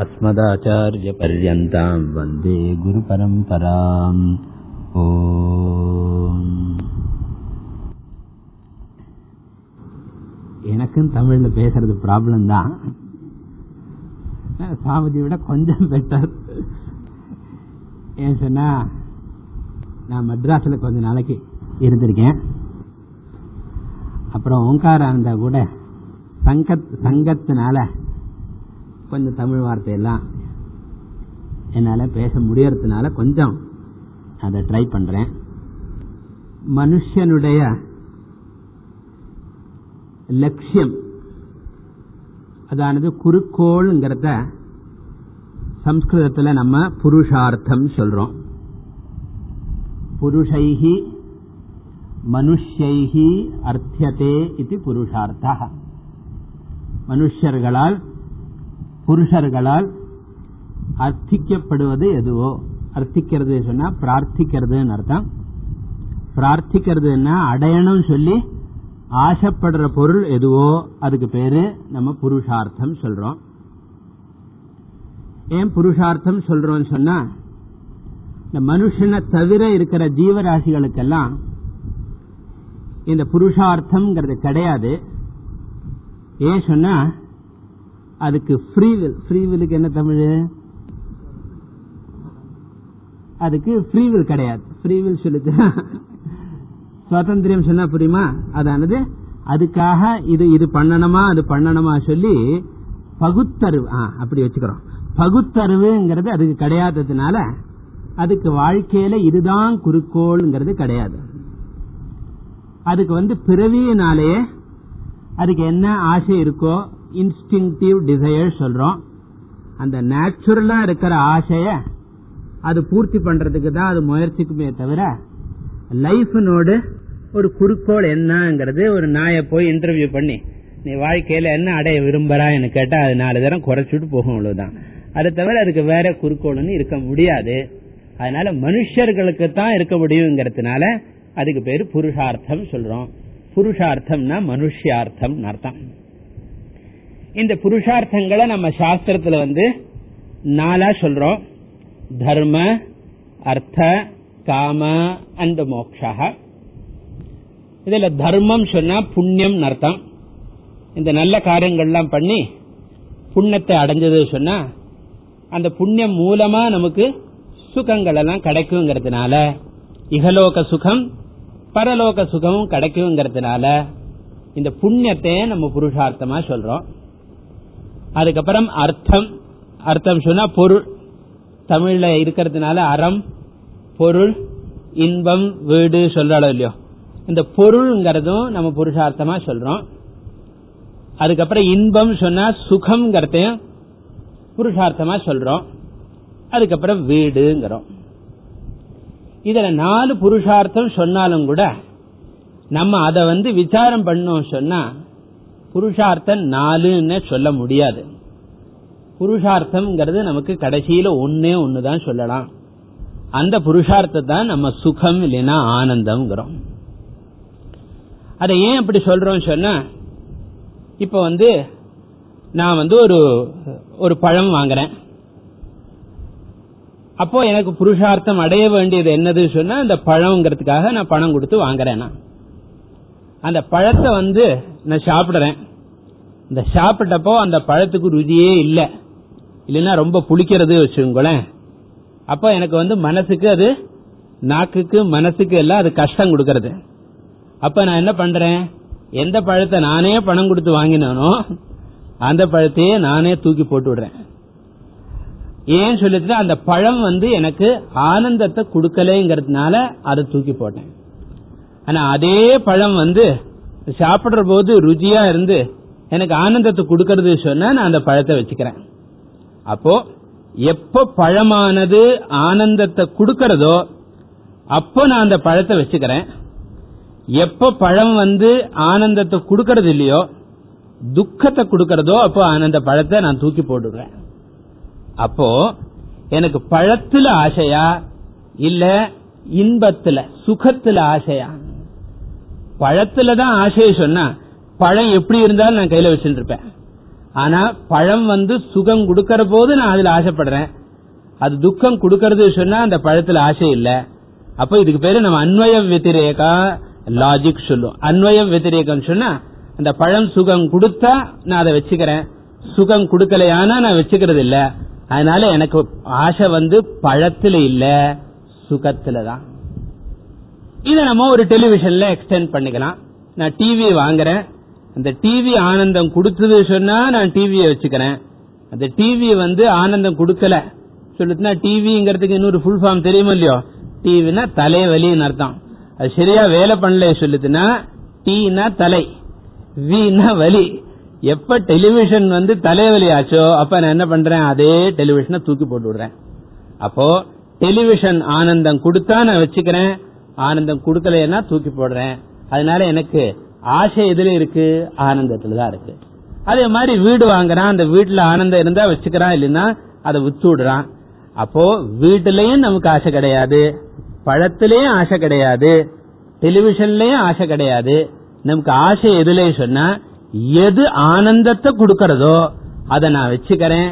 अस्मदाचार्यपर्यन्तां वन्दे गुरुपरम्पराम् ஓம் எனக்கும் தமிழ்ல பேசுறது ப்ராப்ளம் தான் சாமதி விட கொஞ்சம் பெட்டர் ஏன் சொன்னா நான் மெட்ராஸ்ல கொஞ்ச நாளைக்கு இருந்திருக்கேன் அப்புறம் ஓங்காரானந்தா கூட சங்கத் சங்கத்தினால கொஞ்சம் தமிழ் வார்த்தையெல்லாம் என்னால பேச முடியறதுனால கொஞ்சம் அதை ட்ரை பண்றேன். மனுஷனுடைய லட்சியம் அதானது குறுக்கோளுங்கிறத சம்ஸ்கிருதத்தில் நம்ம புருஷார்த்தம் சொல்றோம். புருஷைகி மனுஷைகி அர்த்தியதே இது புருஷார்த்தா. மனுஷர்களால் புருஷர்களால் அர்த்திக்கப்படுவது எதுவோ அர்த்திக்கிறது சொன்னா பிரார்த்திக்கிறதுன்னு அர்த்தம். பிரார்த்திக்கிறதுன்னா அடையணும் சொல்லி ஆசைப்படுற பொருள் எதுவோ அதுக்கு பேரு நம்ம புருஷார்த்தம் சொல்றோம். ஏன் புருஷார்த்தம் சொல்றோம் சொன்னா இந்த மனுஷனை தவிர இருக்கிற ஜீவராசிகளுக்கெல்லாம் இந்த புருஷார்த்தம்ங்கிறது கிடையாது. ஏன் சொன்னா அதுக்கு ஃப்ரீவில் ஃப்ரீவிலுக்கு என்ன தமிழ்? அதுக்கு ஃப்ரீவில் கிடையாது. ஃப்ரீவில் சொல்லுது. சுதந்திரம் சொன்னா புரியுமா? அதானது? அதுக்காக இது இது பண்ணணுமா? அது பண்ணணுமா சொல்லி பகுத்தறிவு அப்படி வச்சுக்கிறோம். பகுத்தறிவுங்கிறது அதுக்கு கிடையாததுனால அதுக்கு வாழ்க்கையில இதுதான் குறிக்கோள்ங்கிறது கிடையாது. அதுக்கு வந்து பிறவியினாலேயே அதுக்கு என்ன ஆசை இருக்கோ இன்ஸ்டிங்டிவ் டிசையர் சொல்றோம். அந்த நேச்சுரலா இருக்கிற ஆசைய அது பூர்த்தி பண்றதுக்கு தான் அது முயற்சிக்குமே தவிர லைஃபினோடு ஒரு குறிக்கோள் என்னங்கிறது ஒரு நாயை போய் இன்டர்வியூ பண்ணி நீ வாழ்க்கையில என்ன அடைய விரும்புறான்னு கேட்டா அது நாலு தரம் குறைச்சிட்டு போகும் அவ்வளவுதான். அது தவிர அதுக்கு வேற குறிக்கோள்னு இருக்க முடியாது. அதனால மனுஷர்களுக்கு தான் இருக்க முடியுங்கிறதுனால அதுக்கு பேரு புருஷார்த்தம் சொல்றோம். புருஷார்த்தம்னா மனுஷியார்த்தம் அர்த்தம். இந்த புருஷார்த்தங்களை நம்ம சாஸ்திரத்துல வந்து நாலா சொல்றோம். தர்ம அர்த்த காம அண்ட் மோக்ஷா. இதுல தர்மம் சொன்னா புண்ணியம் அர்த்தம். இந்த நல்ல காரியங்கள்லாம் பண்ணி புண்ணியத்தை அடைஞ்சது சொன்னா அந்த புண்ணியம் மூலமா நமக்கு சுகங்கள் எல்லாம் கிடைக்குங்கிறதுனால இகலோக சுகம் பரலோக சுகமும் கிடைக்குங்கிறதுனால இந்த புண்ணியத்தை நம்ம புருஷார்த்தமா சொல்றோம். அதுக்கப்புறம் அர்த்தம். அர்த்தம் சொன்னா பொருள். தமிழ்ல இருக்கிறதுனால அறம் பொருள் இன்பம் வீடு சொல்றாளோ இல்லையோ. இந்த பொருள்ங்கிறதும் நம்ம புருஷார்த்தமா சொல்றோம். அதுக்கப்புறம் இன்பம் சொன்னா சுகம்ங்கிறதையும் புருஷார்த்தமா சொல்றோம். அதுக்கப்புறம் வீடுங்கிறோம். இதுல நாலு புருஷார்த்தம் சொன்னாலும் கூட நம்ம அதை வந்து விசாரம் பண்ணோம் சொன்னா புருஷார்த்தம் நாலுன்னு சொல்ல முடியாது. புருஷார்த்தம்ங்கிறது நமக்கு கடைசியில ஒன்னே ஒண்ணுதான் சொல்லலாம். அந்த புருஷார்த்தத்தை நம்ம சுகம் இல்லைன்னா ஆனந்தம்ங்கிறோம். அதை ஏன் அப்படி சொல்றோம் சொன்னா இப்ப வந்து நான் வந்து ஒரு ஒரு பழம் வாங்குறேன். அப்போ எனக்கு புருஷார்த்தம் அடைய வேண்டியது என்னது சொன்னா அந்த பழம்ங்கிறதுக்காக நான் பணம் கொடுத்து வாங்குறேன் அந்த பழத்தை வந்து நான் சாப்பிடுறேன். இந்த சாப்பிட்டப்போ அந்த பழத்துக்கு ருதியே இல்லை. இல்லைன்னா ரொம்ப புளிக்கிறது வச்சுங்களேன் அப்போ எனக்கு வந்து மனசுக்கு அது நாக்குக்கு மனசுக்கு எல்லாம் அது கஷ்டம் கொடுக்கறது. அப்ப நான் என்ன பண்றேன்? எந்த பழத்தை நானே பணம் கொடுத்து வாங்கினானோ அந்த பழத்தையே நானே தூக்கி போட்டு விடுறேன். ஏன் சொல்லிட்டு அந்த பழம் வந்து எனக்கு ஆனந்தத்தை கொடுக்கலைங்கிறதுனால அதை தூக்கி போட்டேன். ஆனா அதே பழம் வந்து சாப்பிடுற போது ருச்சியா இருந்து எனக்கு ஆனந்தத்தை கொடுக்கறது சொன்னா நான் அந்த பழத்தை வச்சுக்கிறேன். அப்போ எப்ப பழமானது ஆனந்தத்தை கொடுக்கறதோ அப்போ நான் அந்த பழத்தை வச்சுக்கிறேன். எப்ப பழம் வந்து ஆனந்தத்தை கொடுக்கறது இல்லையோ துக்கத்தை கொடுக்கறதோ அப்போ அந்த பழத்தை நான் தூக்கி போட்டுக்கிறேன் அப்போ எனக்கு பழத்துல ஆசையா இல்ல இன்பத்துல சுகத்துல ஆசையா? பழத்துலதான் ஆசையை சொன்னா பழம் எப்படி இருந்தாலும் நான் கையில வச்சுட்டு இருப்பேன் ஆனா பழம் வந்து சுகம் கொடுக்கற போது நான் அதுல ஆசைப்படுறேன். அது துக்கம் கொடுக்கறது சொன்னா அந்த பழத்துல ஆசை இல்ல. அப்ப இதுக்கு பேரு நம்ம அன்வய வத்திரேகா லாஜிக் சொல்லும் அன்வய வத்திரேகம் சொன்னா அந்த பழம் சுகம் கொடுத்தா நான் அதை வச்சுக்கிறேன். சுகம் கொடுக்கலையானா நான் வச்சுக்கிறது இல்ல. அதனால எனக்கு ஆசை வந்து பழத்துல இல்ல சுகத்துலதான். இதை நம்ம ஒரு டெலிவிஷன்ல எக்ஸ்டெண்ட் பண்ணிக்கலாம். நான் டிவி வாங்குறேன். அந்த டிவி ஆனந்தம் கொடுத்தது சொன்னா நான் டிவியை வச்சுக்கிறேன். அந்த டிவி வந்து ஆனந்தம் கொடுக்கல. சொல்லுச்சுன்னா டிவிங்கிறதுக்கு இன்னொரு ஃபுல் ஃபார்ம் தெரியுமோ இல்லையோ? டிவினா தலைவலின்னு அர்த்தம். அது சரியா வேலை பண்ணல சொல்லுதுன்னா டீனா தலை. வீனா வலி. எப்ப டெலிவிஷன் வந்து தலைவலி ஆச்சோ அப்ப நான் என்ன பண்றேன்? அதே டெலிவிஷனை தூக்கி போட்டு விடுறேன். அப்போ டெலிவிஷன் ஆனந்தம் கொடுத்தா நான் வச்சுக்கிறேன். ஆனந்தம் கொடுக்கலன்னா தூக்கி போடுறேன். அதனால எனக்கு ஆசை எதுல இருக்கு? ஆனந்தத்துல தான் இருக்கு. அதே மாதிரி வீடு வாங்குறான் அந்த வீட்டுல ஆனந்தம் இருந்தா வச்சுக்கிறான் இல்லைன்னா அதை வித்து விடுறான். அப்போ வீட்டுலயும் நமக்கு ஆசை கிடையாது பழத்திலயும் ஆசை கிடையாது டெலிவிஷன்லயும் ஆசை கிடையாது. நமக்கு ஆசை எதுல சொன்னா எது ஆனந்தத்தை கொடுக்கறதோ அதை நான் வச்சுக்கிறேன்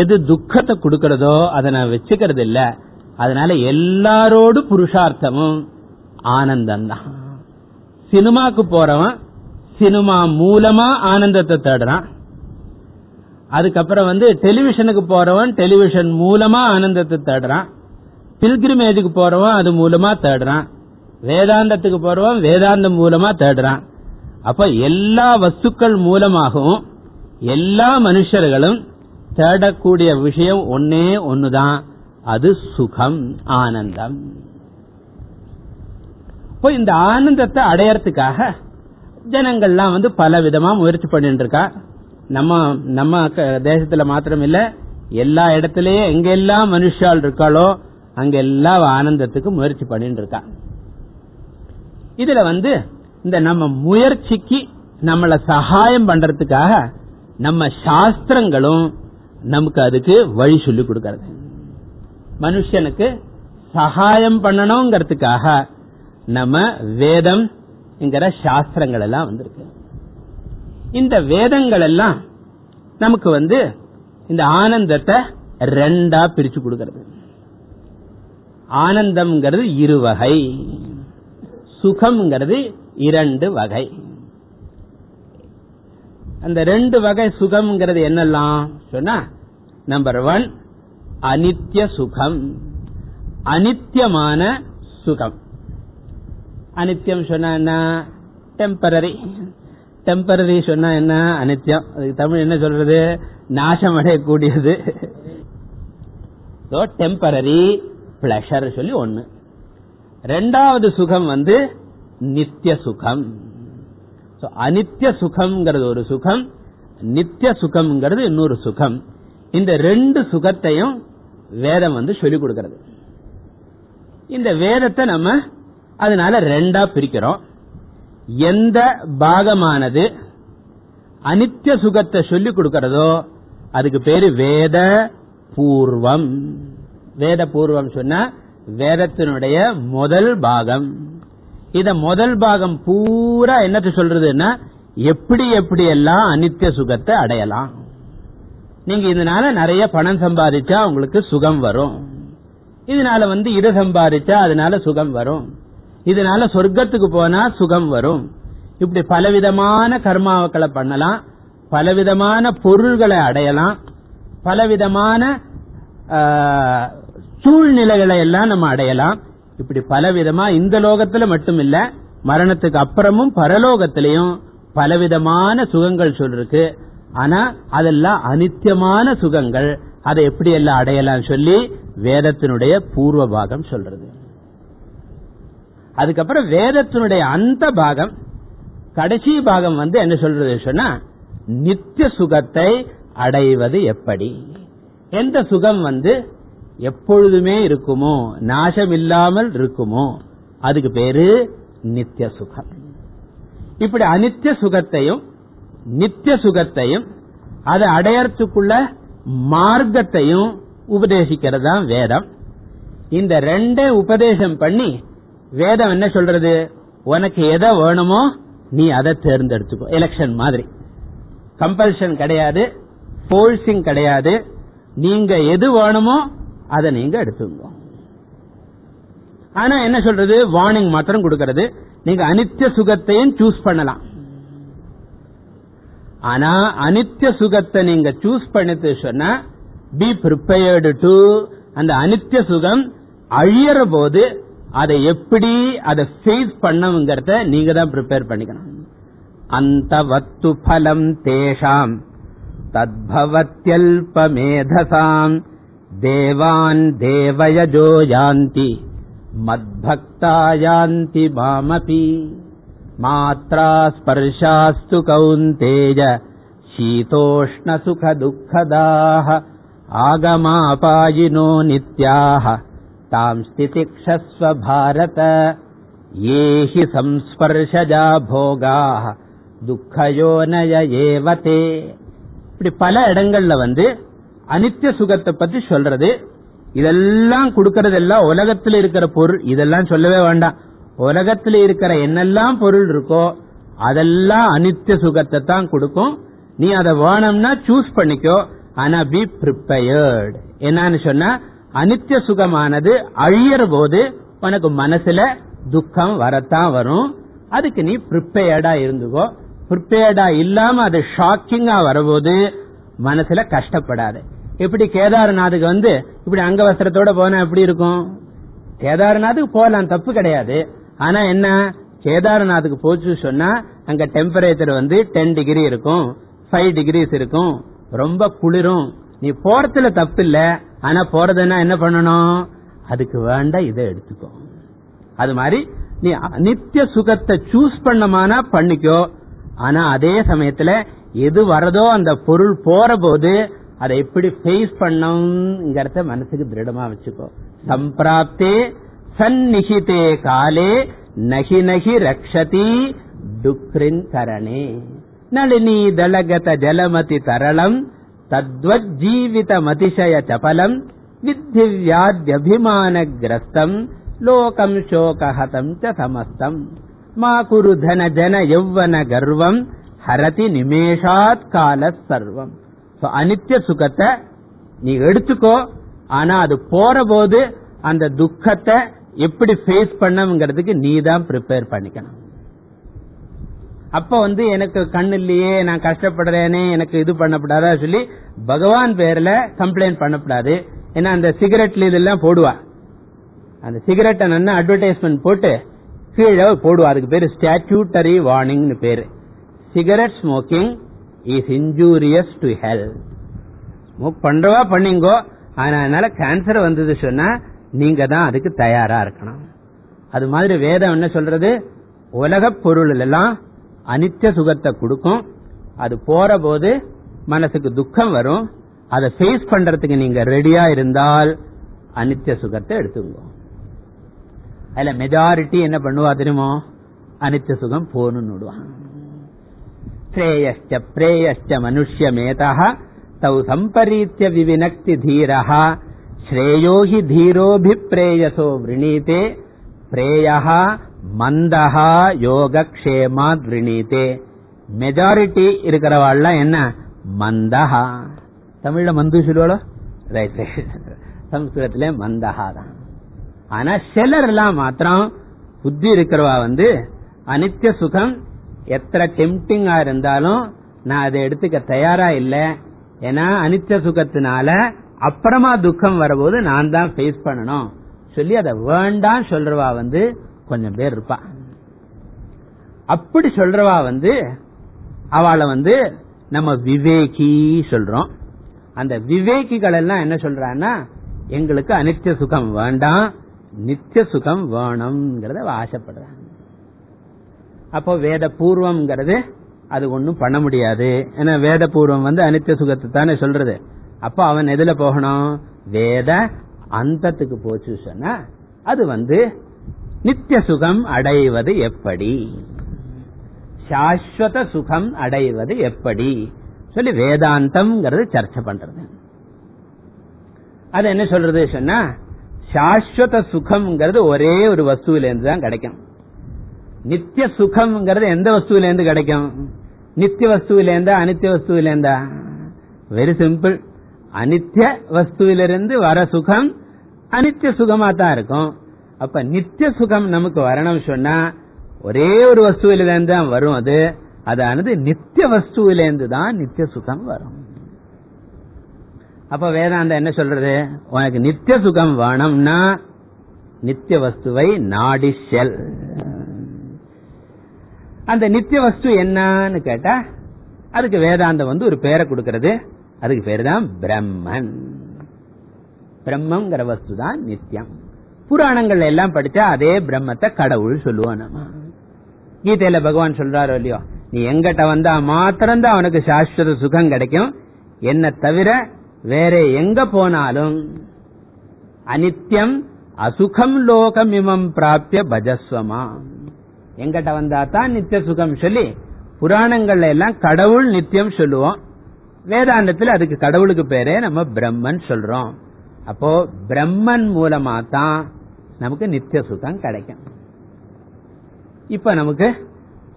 எது துக்கத்தை கொடுக்கறதோ அதை நான் வச்சுக்கிறது இல்லை அதனால எல்லாரோடு புருஷார்த்தமும் ஆனந்தம் தான் சினிமாக்கு போறவன் சினிமா மூலமா ஆனந்தத்தை தேடுறான். அதுக்கப்புறம் வந்து டெலிவிஷனுக்கு போறவன் டெலிவிஷன் மூலமா ஆனந்தத்தை தேடுறான். பில்கிரிமேஜுக்கு போறவன் அது மூலமா தேடுறான். வேதாந்தத்துக்கு போறவன் வேதாந்தம் மூலமா தேடுறான். அப்ப எல்லா வஸ்துக்கள் மூலமாகவும் எல்லா மனுஷர்களும் தேடக்கூடிய விஷயம் ஒன்னே ஒன்னுதான் அது சுகம் ஆனந்தம். இப்போ இந்த ஆனந்தத்தை அடையறதுக்காக ஜனங்கள்லாம் வந்து பல விதமா முயற்சி பண்ணிட்டு இருக்கா நம்ம நம்ம தேசத்துல மாத்திரம் இல்ல எல்லா இடத்துலயும் எங்கெல்லாம் மனுஷால் இருக்காளோ அங்க எல்லா ஆனந்தத்துக்கு முயற்சி பண்ணிட்டு இருக்கா இதுல வந்து இந்த நம்ம முயற்சிக்கு நம்மள சகாயம் பண்றதுக்காக நம்ம சாஸ்திரங்களும் நமக்கு அதுக்கு வழி சொல்லி கொடுக்கறது. மனுஷனுக்கு சகாயம் பண்ணணுங்கிறதுக்காக நம்ம வேதம் என்கிற சாஸ்திரங்கள் எல்லாம் வந்திருக்கு. இந்த வேதங்கள் எல்லாம் நமக்கு வந்து இந்த ஆனந்தத்தை ரெண்டா பிரிச்சு கொடுக்கிறது. ஆனந்தம்ங்கிறது இரு வகை சுகம்ங்கிறது இரண்டு வகை. அந்த ரெண்டு வகை சுகம்ங்கிறது என்னெல்லாம்? சொன்னா நம்பர் ஒன் அனித்ய சுகம் அனித்தியமான சுகம். அனித்தியம் சொன்னா என்ன? டெம்பரரி டெம்பரரி சொன்னா என்ன? அனித்தியம் அதுக்கு தமிழ் என்ன சொல்றது? நாசம் அடையக்கூடியது டெம்பரரி பிளஷர் சொல்லி ஒன்னு ரெண்டாவது சுகம் வந்து நித்திய சுகம் அனித்திய சுகம்ங்கிறது ஒரு சுகம் நித்திய சுகம்ங்கிறது இன்னொரு சுகம். இந்த ரெண்டு சுகத்தையும் வேதம் வந்து சொல்லிக் கொடுக்கிறது. இந்த வேதத்தை நம்ம அதனால ரெண்டா பிரிக்கிறோம். எந்த பாகமானது அனித்திய சுகத்தை சொல்லிக் கொடுக்கிறதோ அதுக்கு பேரு வேத பூர்வம். வேத பூர்வம் சொன்னா வேதத்தினுடைய முதல் பாகம். இத முதல் பாகம் பூரா என்னத்தை சொல்றதுன்னா எப்படி எப்படி எல்லாம் அனித்திய சுகத்தை அடையலாம். நீங்க இதனால நிறைய பணம் சம்பாதிச்சா உங்களுக்கு சுகம் வரும். இதனால வந்து இதை சம்பாதிச்சா அதனால சுகம் வரும். இதனால சொர்க்கத்துக்கு போனா சுகம் வரும். இப்படி பலவிதமான கர்மாக்களை பண்ணலாம். பலவிதமான பொருள்களை அடையலாம். பலவிதமான சூழ்நிலைகளை எல்லாம் நம்ம அடையலாம். இப்படி பலவிதமா இந்த லோகத்துல மட்டும் இல்ல மரணத்துக்கு அப்புறமும் பரலோகத்திலையும் பலவிதமான சுகங்கள் சொல்லிருக்கு. ஆனா அதெல்லாம் அனித்தியமான சுகங்கள். அதை எப்படி எல்லாம் அடையலாம் சொல்லி வேதத்தினுடைய பூர்வ பாகம் சொல்றது. அதுக்கப்புறம் வேதத்தினுடைய அந்த பாகம் கடைசி பாகம் வந்து என்ன சொல்றது சொன்னா நித்திய சுகத்தை அடைவது எப்படி? எந்த சுகம் வந்து எப்பொழுதுமே இருக்குமோ நாசம் இல்லாமல் இருக்குமோ அதுக்கு பேரு நித்திய சுகம். இப்படி அனித்திய சுகத்தையும் நித்திய சுகத்தையும் அதை அடையறதுக்குள்ள மார்க்கத்தையும் உபதேசிக்கிறது தான் வேதம். இந்த ரெண்டே உபதேசம் பண்ணி வேதம் என்ன சொல்றது? உனக்கு எதை வேணுமோ நீ அதை தேர்ந்தெடுத்துக்கோ. எலெக்ஷன் மாதிரி. கம்பல்ஷன் கிடையாது போர்சிங் கிடையாது. நீங்க எது வேணுமோ அதை நீங்க எடுத்துங்க ஆனா என்ன சொல்றது? வார்னிங் மாத்திரம் கொடுக்கறது. நீங்க அனித்திய சுகத்தையும் சூஸ் பண்ணலாம். ஆனா அனித்திய சுகத்தை நீங்க சூஸ் பண்ணிட்டு சொன்னா பி ப்ரிப்பேர்டு டு அந்த அனித்திய சுகம் அழியற போது அதை எப்படி அதை ஃபேஸ் பண்ணுங்கிறத நீங்க தான் ப்ரிப்பேர் பண்ணிக்கணும். அந்த வத்து பலம் தேஷாம் தத்பவத்யல்பமேதசாம் தேவான் தேவயஜோ யாந்தி மத்பக்தா யாந்தி மாமபி மாத்ரா ஸ்பர்ஷாஸ்து கௌந்தேய शीतोष्ण सुख दुःखदाः आगमापायिनो नित्याः ताम् स्थितिक्षस्व भारत ये हि संस्पर्शजा भोगाः துக்கயோனய ஏவதே இப்படி பல இடங்கள்ல வந்து அனித்திய சுகத்தை பத்தி சொல்றது இதெல்லாம் கொடுக்கறதெல்லாம் உலகத்தில் இருக்கிற பொருள் இதெல்லாம் சொல்லவே வேண்டாம் உலகத்தில் இருக்கிற என்னெல்லாம் பொருள் இருக்கோ அதெல்லாம் அனித்திய சுகத்தை தான் கொடுக்கும். நீ அதை வேணும்னா சூஸ் பண்ணிக்கோ. ஆனா பி ப்ரிப்பயர்டு என்னன்னு சொன்னா அனித்திய சுகமானது அழியற போது உனக்கு மனசுல துக்கம் வரத்தான் வரும். அதுக்கு நீ ப்ரிப்பேர்டா இருந்துக்கோ. ப்ரிப்பேர்டா இல்லாம அது ஷாக்கிங்கா வரபோது மனசுல கஷ்டப்படாது. எப்படி கேதார்நாத்துக்கு வந்து இப்படி அங்கவஸ்திரத்தோட போனா எப்படி இருக்கும்? கேதார்நாத்துக்கு போகலாம் தப்பு கிடையாது. ஆனா என்ன? கேதார்நாத்துக்கு போச்சு சொன்னா அங்க டெம்பரேச்சர் வந்து டென் டிகிரி இருக்கும் ஃபைவ் டிகிரிஸ் இருக்கும் ரொம்ப குளிரும். நீ போறதுல தப்பு இல்ல ஆனா போறதுன்னா என்ன பண்ணணும்? அதுக்கு வேண்டாம் இதை எடுத்துக்கோ. அது மாதிரி நீ நித்திய சுகத்தை சூஸ் பண்ணமானா பண்ணிக்கோ. ஆனா அதே சமயத்துல எது வரதோ அந்த பொருள் போற போது அதை எப்படி ஃபேஸ் பண்ணுங்கிறத மனசுக்கு திருடமா வச்சுக்கோ. சம்பிராப்தே சந்நிகிதே காலே நகி நகி ரக்ஷதி டுக்ரின் கரணே. நளினி தளகத ஜலமதி தரளம் தத்வத் ஜீவித மதிஷய சபலம் வித்தி வியாத்யபிமான கிரஸ்தம் லோகம் சோகஹதம் ச சமஸ்தம். மா குரு தன ஜன யௌவன கர்வம் ஹரதி நிமேஷாத் கால சர்வம். அனித்திய சுகத்தை நீ எடுத்துக்கோ ஆனா அது போற போது அந்த துக்கத்தை எப்படி ஃபேஸ் பண்ணுங்கிறதுக்கு நீ தான் ப்ரிப்பேர் பண்ணிக்கணும். அப்ப வந்து எனக்கு கண்ணு இல்லையே நான் கஷ்டப்படுறேனே எனக்கு இது பண்ணப்படாதா சொல்லி பகவான் பேர்ல கம்ப்ளைண்ட் பண்ணப்படாது. ஏன்னா அந்த சிகரெட்ல இதெல்லாம் போடுவா. அந்த சிகரெட்டை நல்லா அட்வர்டைஸ்மெண்ட் போட்டு கீழே போடுவா. அதுக்கு பேரு ஸ்டாச்சூட்டரி வார்னிங்னு பேரு. Cigarette smoking is injurious to health smoke பண்றவா பண்ணீங்கோ. ஆனா அதனால கேன்சர் வந்தது சொன்னா நீங்க தான் அதுக்கு தயாரா இருக்கணும். அது மாதிரி வேதம் என்ன சொல்றது? உலக பொருள் எல்லாம் அனித்திய சுகத்தை கொடுக்கும். அது போற போது மனசுக்கு துக்கம் வரும். அதை ஃபேஸ் பண்றதுக்கு நீங்க ரெடியா இருந்தால் அனித்திய சுகத்தை எடுத்துங்க அதுல மெஜாரிட்டி என்ன பண்ணுவா தெரியுமோ? அனித்திய சுகம் போகணும்னு விடுவான் ஸ்ரேயஷ்ட பிரேயஷ்ட மனுஷ்யமேதா தௌ சம்பரீத்திய விவினக்தி தீரஹா ஸ்ரேயோஹி தீரோபி பிரேயசோ விரணீதே பிரேயா மந்தஹா யோகக்ஷேமா விரணீதே மெஜாரிட்டி இருக்கிறவாள்லாம் என்ன? மந்தஹா தமிழ்ல மந்து சொல்லுவாளோ? ரைட் சம்ஸ்கிருதத்திலே மந்தஹா தான். ஆனா சிலர் எல்லாம் மாத்திரம் புத்தி இருக்கிறவா வந்து அனித்திய சுகம் எத்தனை டெம்டிங்கா இருந்தாலும் நான் அதை எடுத்துக்க தயாரா இல்லை. ஏன்னா அனித்திய சுகத்தினால அப்புறமா துக்கம் வரபோது நான் தான் ஃபேஸ் பண்ணணும். சொல்லி அதை வேண்டாம் சொல்றவா வந்து கொஞ்சம் பேர் இருப்பா. அப்படி சொல்றவா வந்து அவளை வந்து நம்ம விவேகி சொல்றோம். அந்த விவேகிகள் எல்லாம் என்ன சொல்றான்னா எங்களுக்கு அனித்திய சுகம் வேண்டாம் நித்திய சுகம் வேணும்ங்கிறத ஆசைப்படுறாங்க. அப்போ வேத பூர்வம்ங்கிறது அது ஒன்னும் பண்ண முடியாது. ஏன்னா வேத பூர்வம் வந்து அனித்திய சுகத்தை தானே சொல்றது. அப்ப அவன் எதுல போகணும்? வேத அந்தத்துக்கு போச்சு சொன்னா அது வந்து நித்திய சுகம் அடைவது எப்படி? சாஸ்வத சுகம் அடைவது எப்படி? சொல்லி வேதாந்தம் சர்ச்சை பண்றது. அது என்ன சொல்றது சொன்னா சாஸ்வத சுகம்ங்கிறது ஒரே ஒரு வஸ்துவில இருந்து தான் கிடைக்கும். நித்திய சுகம்ங்கிறது எந்த வஸ்துவில இருந்து கிடைக்கும்? நித்திய வஸ்துவிலேந்தா அனித்திய வஸ்துவிலேந்தா? வெரி சிம்பிள் அனித்திய வஸ்துவிலிருந்து வர சுகம் அனித்திய சுகமா தான் இருக்கும். அப்ப நித்திய சுகம் நமக்கு வரணும் சொன்னா ஒரே ஒரு வஸ்துவிலிருந்து தான் வரும் அது. அதானது நித்திய வஸ்துவிலிருந்து தான் நித்திய சுகம் வரும். அப்ப வேதாந்தம் என்ன சொல்றது? உனக்கு நித்திய சுகம் வேணும்னா நித்திய வஸ்துவை நாடி செல். அந்த நித்திய வஸ்து என்னன்னு கேட்டா அதுக்கு வேதாந்தம் வந்து ஒரு பேரை கொடுக்கறது. அதுக்கு பேரு தான் பிரம்மன். பிரம்மங்கிற வஸ்து தான் நித்தியம் புராணங்கள்ல எல்லாம் படிச்சா அதே பிரம்மத்தை கடவுள் சொல்லுவோம் நம்ம. கீதையில பகவான் சொல்றாரோ இல்லையோ நீ எங்கிட்ட வந்தா மாத்திரம்தான் அவனுக்கு சாஸ்வத சுகம் கிடைக்கும். என்ன தவிர வேற எங்க போனாலும் அனித்யம் அசுகம் லோகம் இமம் பிராப்திய பஜஸ்வமா. எங்கிட்ட வந்தா தான் நித்திய சுகம் சொல்லி புராணங்கள்ல எல்லாம் கடவுள் நித்தியம் சொல்லுவோம். வேதாந்தத்தில் அதுக்கு கடவுளுக்கு பேரே நம்ம பிரம்மன் சொல்றோம். அப்போ பிரம்மன் மூலமா தான் நமக்கு நித்திய சுகம் கிடைக்கும். இப்ப நமக்கு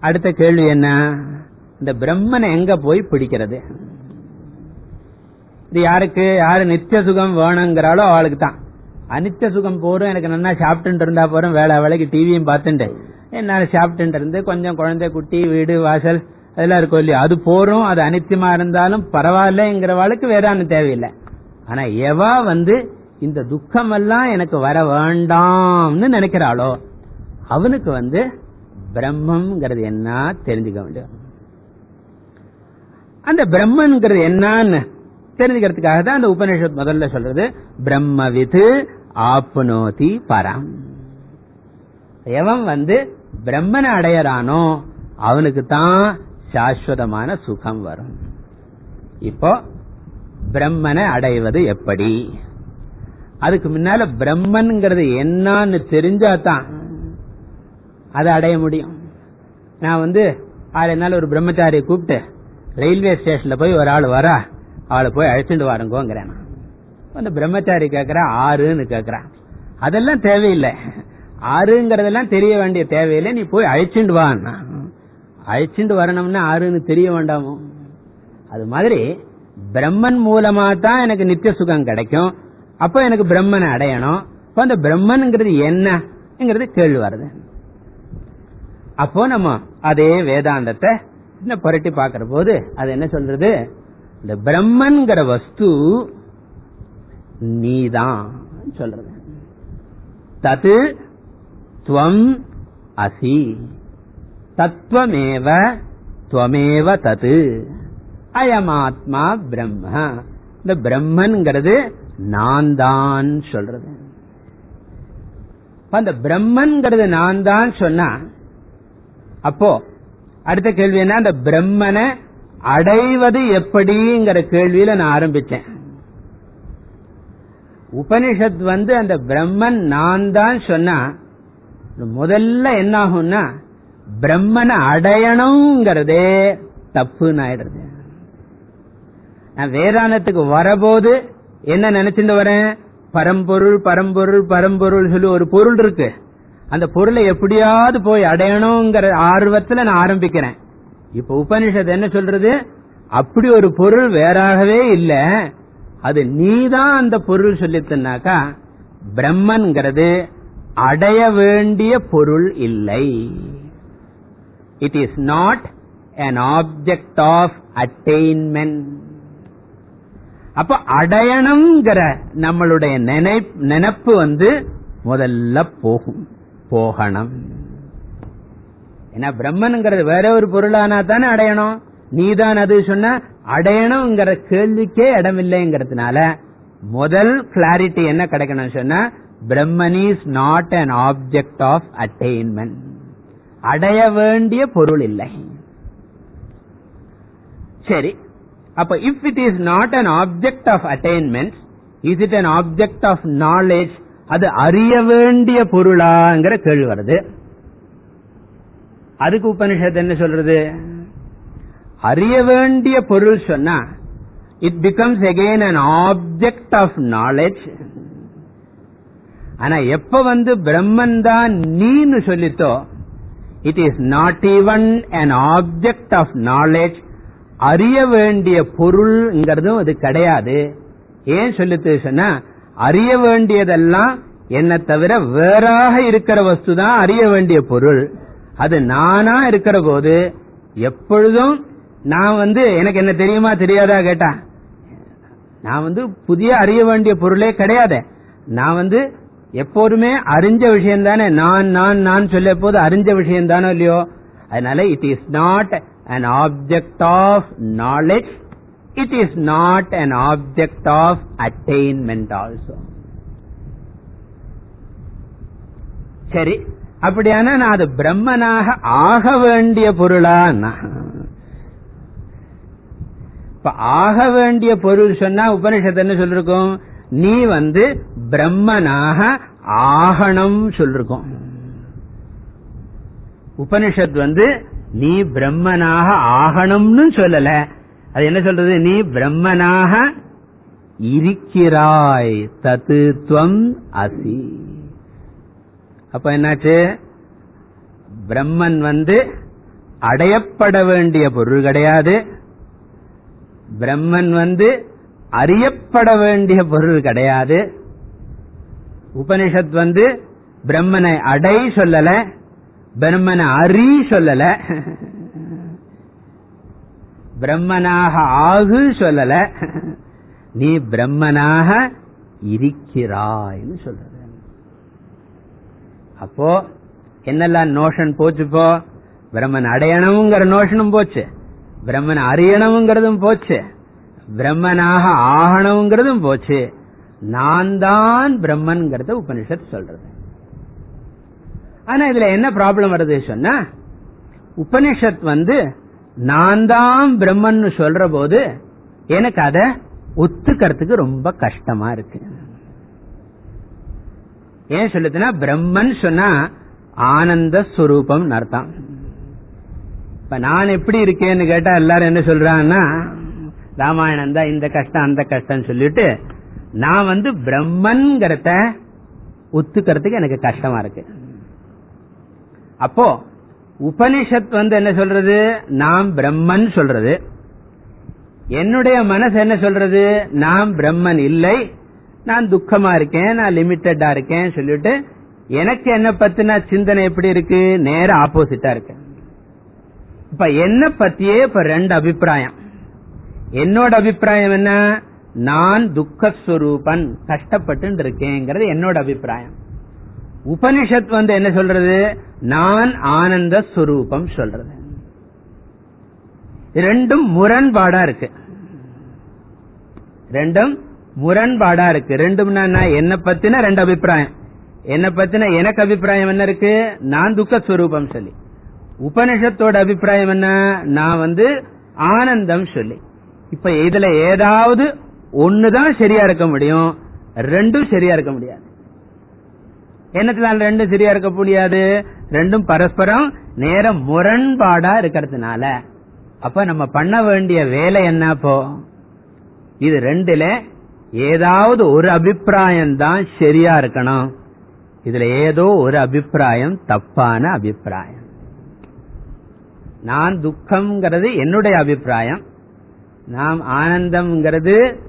அடுத்த கேள்வி என்ன? இந்த பிரம்மனை எங்க போய் பிடிக்கிறது? இது யாருக்கு? யாரு நித்திய சுகம் வேணுங்கிறாலோ அவளுக்கு தான் அனித்திய சுகம் போறோம் எனக்கு நல்லா சாப்பிட்டு இருந்தா போறோம் வேலை வேலைக்கு டிவியும் பார்த்துட்டு. என்னால சாப்பிட்டு இருந்து கொஞ்சம் குழந்தை குட்டி வீடு வாசல் அதெல்லாம் இருக்கும் இல்லையா? அது போறோம் அது அனித்தியமா இருந்தாலும் பரவாயில்லங்கிறவாளுக்கு வேதாந்தம் தேவையில்லை. ஆனா எவா வந்து இந்த துக்கம் எல்லாம் எனக்கு வர வேண்டாம்னு நினைக்கிறாளோ அவனுக்கு வந்து பிரம்மங்கிறது என்ன தெரிஞ்சுக்க வேண்டும். அந்த பிரம்மன்கிறது என்னன்னு தெரிஞ்சுக்கிறதுக்காக தான் அந்த உபநிஷத் முதல்ல சொல்றது பிரம்ம விது ஆப்னோதி பரம். எவன் வந்து பிரம்மனை அடையறானோ அவனுக்கு தான் சாஸ்வதமான சுகம் வரும். இப்போ பிரம்மனை அடைவது எப்படி? அதுக்கு முன்னால பிரம்மன்ங்கிறது என்னன்னு தெரிஞ்சாதான் அதை அடைய முடியும். நான் வந்து ஆறு நாள் ஒரு பிரம்மச்சாரியை கூப்பிட்டு ரயில்வே ஸ்டேஷன்ல போய் ஒரு ஆள் வரா அவளை போய் அழைச்சிட்டு வாருங்கோங்கிறேன் அந்த பிரம்மச்சாரி கேக்குறா ஆறுன்னு கேக்குறான் அதெல்லாம் தேவையில்லை. ஆறுங்கிறதெல்லாம் தெரிய வேண்டிய தேவையில்லை நீ போய் அழைச்சிட்டு வான்னா. அழைச்சிட்டு வரணும்னா ஆறுன்னு தெரிய வேண்டாமோ? அது மாதிரி பிரம்மன் மூலமா தான் எனக்கு நித்திய சுகம் கிடைக்கும். அப்ப எனக்கு பிரம்மனை அடையணும். இப்ப அந்த பிரம்மன்ங்கிறது என்னங்கிறது கேள்வி வருது. அப்போ நம்ம அதே வேதாந்தத்தை இன்னும் புரட்டி பாக்குற போது அது என்ன சொல்றது? இந்த பிரம்மன்கிற வஸ்து நீதான் சொல்றது. தது துவம் அசி. தத்துவமேவ துவமேவ தது அயமாத்மா பிரம்ம. இந்த பிரம்மன்கிறது நான் தான் சொல்றது அந்த பிரம்மன்கிறது நான் தான் சொன்னா அப்போ அடுத்த கேள்வி என்ன? அந்த பிரம்மனை அடைவது எப்படிங்கிற கேள்வியில நான் ஆரம்பிச்சேன். உபனிஷத் வந்து அந்த பிரம்மன் நான் தான் சொன்னா முதல்ல என்ன ஆகும்னா பிரம்மனை அடையணுங்கிறதே தப்புன்னு ஆயிடுறது. நான் வேதாந்தத்துக்கு வரபோது என்ன நினைச்சிட்டு வரேன்? பரம்பொருள் பரம்பொருள் பரம்பொருள் சொல்லி ஒரு பொருள் இருக்கு. அந்த பொருளை எப்படியாவது போய் அடையணுங்கிற ஆர்வத்துல நான் ஆரம்பிக்கிறேன். இப்ப உபனிஷத் என்ன சொல்றது? அப்படி ஒரு பொருள் வேறாகவே இல்ல. அது நீதான் அந்த பொருள் சொல்லித்தனாக்கா பிரம்மன்கிறது அடைய வேண்டிய பொருள் இல்லை. It is not an object of attainment அப்ப அடையணுங்கிற நம்மளுடைய நினைப்பு வந்து முதல்ல போகும் போகணும். ஏன்னா பிரம்மனுங்கிறது வேற ஒரு பொருளானா தானே அடையணும். நீதான் அது சொன்ன அடையணுங்கிற கேள்விக்கே இடமில்லைங்கிறதுனால முதல் கிளாரிட்டி என்ன கிடைக்கணும் சொன்னா Brahman is not an object of attainment அடைய வேண்டிய பொருள் இல்லை. சரி. அப்ப if it is not an object of attainment is it an object of knowledge அது அறிய வேண்டிய பொருளாங்கிற கேள்வி வருது. அதுக்கு உபனிஷத்து என்ன சொல்றது? அறிய வேண்டிய பொருள் சொன்னா it becomes again an object of knowledge ஆனா எப்ப வந்து பிரம்மன் தான் நீன்னு சொல்லித்தோ it is not even an object of knowledge அறிய வேண்டிய பொருள்ங்கிறதும் அது கிடையாது. ஏன் சொல்லுது சொன்னா அறிய வேண்டியதெல்லாம் என்ன தவிர வேறாக இருக்கிற வஸ்து தான் அறிய வேண்டிய பொருள். அது நானா இருக்கிற போது எப்பொழுதும் நான் வந்து எனக்கு என்ன தெரியுமா தெரியாதா கேட்டா? நான் வந்து புதிய அறிய வேண்டிய பொருளே கிடையாது. நான் வந்து எப்போதுமே அறிஞ்ச விஷயம் தானே நான் நான் நான் சொல்ல போது அறிஞ்ச விஷயம் தானோ இல்லையோ? அதனால it is not an object of knowledge it is not an object of attainment also சரி. அப்படியானா நான் அது பிரம்மனாக ஆக வேண்டிய பொருளா இப்ப ஆக வேண்டிய பொருள் சொன்னா உபனிஷத்து என்ன சொல்லிருக்கோம்? நீ வந்து பிரம்மனாக ஆகணும் சொல்லிருக்கோம். உபனிஷத் வந்து நீ பிரம்மனாக ஆகணும்னு சொல்லல. அது என்ன சொல்றது? நீ பிரம்மனாக இருக்கிறாய். தத்துவம் அசி. அப்ப என்னாச்சு? பிரம்மன் வந்து அடையப்பட வேண்டிய பொருள் கிடையாது. பிரம்மன் வந்து அறியப்பட வேண்டிய பொருள் கிடையாது. உபனிஷத் வந்து பிரம்மனை அடை சொல்லல பிரம்மனை அறி சொல்லல. பிரம்மனாக ஆகு சொல்லல. நீ பிரம்மனாக இருக்கிறாய்னு சொல்ற அப்போ என்னெல்லாம் நோஷன் போச்சு போ பிரம்மன் அடையணுங்கிற நோஷனும் போச்சு. பிரம்மன் அறியணுங்கிறதும் போச்சு. பிரம்மனாக ஆகணுங்கிறதும் போச்சு. நான் தான் பிரம்மன்கிறத உபனிஷத் சொல்றது. ஆனா இதுல என்ன ப்ராப்ளம் வருது சொன்னா உபனிஷத் வந்து நான் தான் பிரம்மன் சொல்ற போது எனக்கு அத ஒத்துக்கிறதுக்கு ரொம்ப கஷ்டமா இருக்கு. ஏன் சொல்லுதுன்னா பிரம்மன் சொன்னா ஆனந்த ஸ்வரூபம் அர்த்தம். இப்ப நான் எப்படி இருக்கேன்னு கேட்டா எல்லாரும் என்ன சொல்றாங்கன்னா ராமாயணம் தான் இந்த கஷ்டம் அந்த கஷ்டம் சொல்லிட்டு நான் வந்து பிரம்மன்கிறத ஒத்துக்கிறதுக்கு எனக்கு கஷ்டமா இருக்கு. அப்போ உபனிஷத் வந்து என்ன சொல்றது? நாம் பிரம்மன் சொல்றது. என்னுடைய மனசு என்ன சொல்றது? நாம் பிரம்மன் இல்லை. நான் துக்கமா இருக்கேன் நான் லிமிட்டடா இருக்கேன் சொல்லிட்டு எனக்கு என்ன பத்தின சிந்தனை எப்படி இருக்கு? நேர ஆப்போசிட்டா இருக்கு. இப்ப என்ன பத்தியே இப்ப ரெண்டு அபிப்பிராயம். என்னோட அபிப்பிராயம் என்ன? நான் துக்கஸ்வரூபன் கஷ்டப்பட்டு இருக்கேங்கிறது என்னோட அபிப்பிராயம். உபனிஷத் வந்து என்ன சொல்றது? நான் ஆனந்த ஸ்வரூபம் சொல்றது. ரெண்டும் முரண்பாடா இருக்கு. ரெண்டும் முரண்பாடா இருக்கு. ரெண்டும் என்ன பத்தின ரெண்டு அபிப்பிராயம். என்ன பத்தின எனக்கு அபிப்பிராயம் என்ன இருக்கு? நான் துக்கஸ்வரூபம் சொல்லி. உபனிஷத்தோட அபிப்பிராயம் என்ன? நான் வந்து ஆனந்தம் சொல்லி. இப்ப இதுல ஏதாவது ஒண்ணுதான் சரியா இருக்க முடியும் ரெண்டும் சரியா இருக்க முடியாது. என்னத்தினால ரெண்டும் சரியா இருக்க முடியாது? ரெண்டும் பரஸ்பரம் நேரம் முரண்பாடா இருக்கிறதுனால. அப்ப நம்ம பண்ண வேண்டிய வேலை என்ன அப்போ? இது ரெண்டுல ஏதாவது ஒரு அபிப்பிராயம் தான் சரியா இருக்கணும். இதுல ஏதோ ஒரு அபிப்பிராயம் தப்பான அபிப்பிராயம். நான் துக்கம்ங்கிறது என்னுடைய அபிப்பிராயம். நாம் ஆனந்தம்ங்கிறது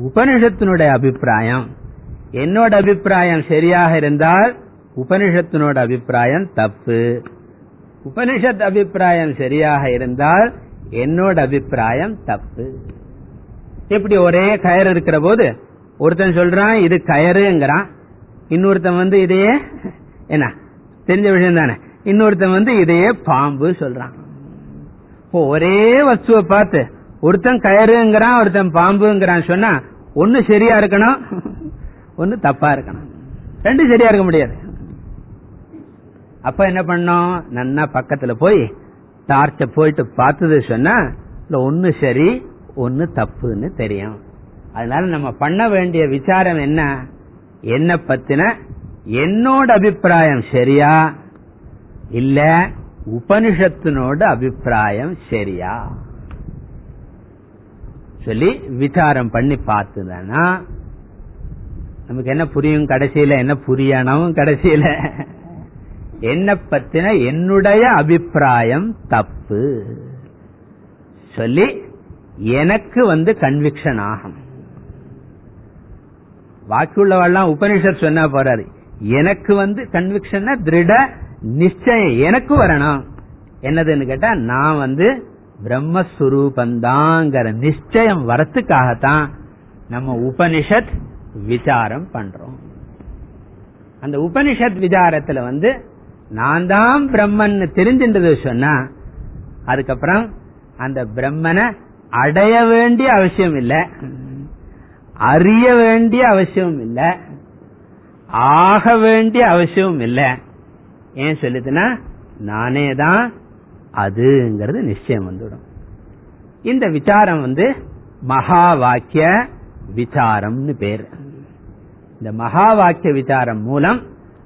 உபனிஷத்தினுடைய அபிப்பிராயம். என்னோட அபிப்பிராயம் சரியாக இருந்தால் உபனிஷத்தினோட அபிப்பிராயம் தப்பு. உபனிஷத் அபிப்பிராயம் சரியாக இருந்தால் என்னோட அபிப்பிராயம் தப்பு. இப்படி ஒரே கயர் இருக்கிற போது ஒருத்தன் சொல்றான் இது கயறுங்கிறான். இன்னொருத்தன் வந்து இதையே என்ன தெரிஞ்ச விஷயம் தானே. இன்னொருத்தன் வந்து இதையே பாம்பு சொல்றான். ஒரே வஸ்துவை பார்த்து ஒருத்தன் கயறுங்கிறான் ஒருத்தன் பாம்புங்கிறான். சொன்னா ஒன்னு சரியா இருக்கணும் ஒன்னு தப்பா இருக்கணும். ரெண்டும் சரியா இருக்க முடியாது. அப்ப என்ன பண்ணோம்? நன்னா பக்கத்துல போய் டார்ச்ச போயிட்டு பார்த்தது சொன்னா ஒன்னு சரி ஒன்னு தப்புன்னு தெரியும். அதனால நம்ம பண்ண வேண்டிய விசாரம் என்ன? என்ன பத்தின என்னோட அபிப்பிராயம் சரியா? இல்ல உபனிஷத்தினோட அபிப்பிராயம் சரியா? சொல்லி விசாரம் பண்ணி பார்த்துதானா? நமக்கு என்ன புரியும்? கடைசியில என்ன புரியணும்? கடைசியில என்ன பத்தின என்னுடைய அபிப்பிராயம் தப்பு. சொல்லி எனக்கு வந்து கன்விக்ஷன் ஆகும் வாக்குள்ளவெல்லாம் உபனிஷர் சொன்னா போறாரு. எனக்கு வந்து கன்விக்ஷன் திருட நிச்சயம் எனக்கு வரணும். என்னதுன்னு கேட்டா நான் வந்து பிரம்மஸ்வரூபந்தாங்கிற நிச்சயம் வரத்துக்காகத்தான் நம்ம உபனிஷத் விசாரம் பண்றோம். அந்த உபனிஷத் விசாரத்துல வந்து நான் தான் பிரம்மன் தெரிஞ்சின்றது சொன்னா அதுக்கப்புறம் அந்த பிரம்மனை அடைய வேண்டிய அவசியம் இல்லை அறிய வேண்டிய அவசியம் இல்லை ஆக வேண்டிய அவசியம் இல்லை. ஏன் சொல்லுதுன்னா நானே தான் அதுங்கிறது நிச்சயம் வந்துடும். இந்த விசாரம் வந்து மகா வாக்கிய விசாரம்னு பேர். இந்த மகா வாக்கிய விசாரம் மூலம்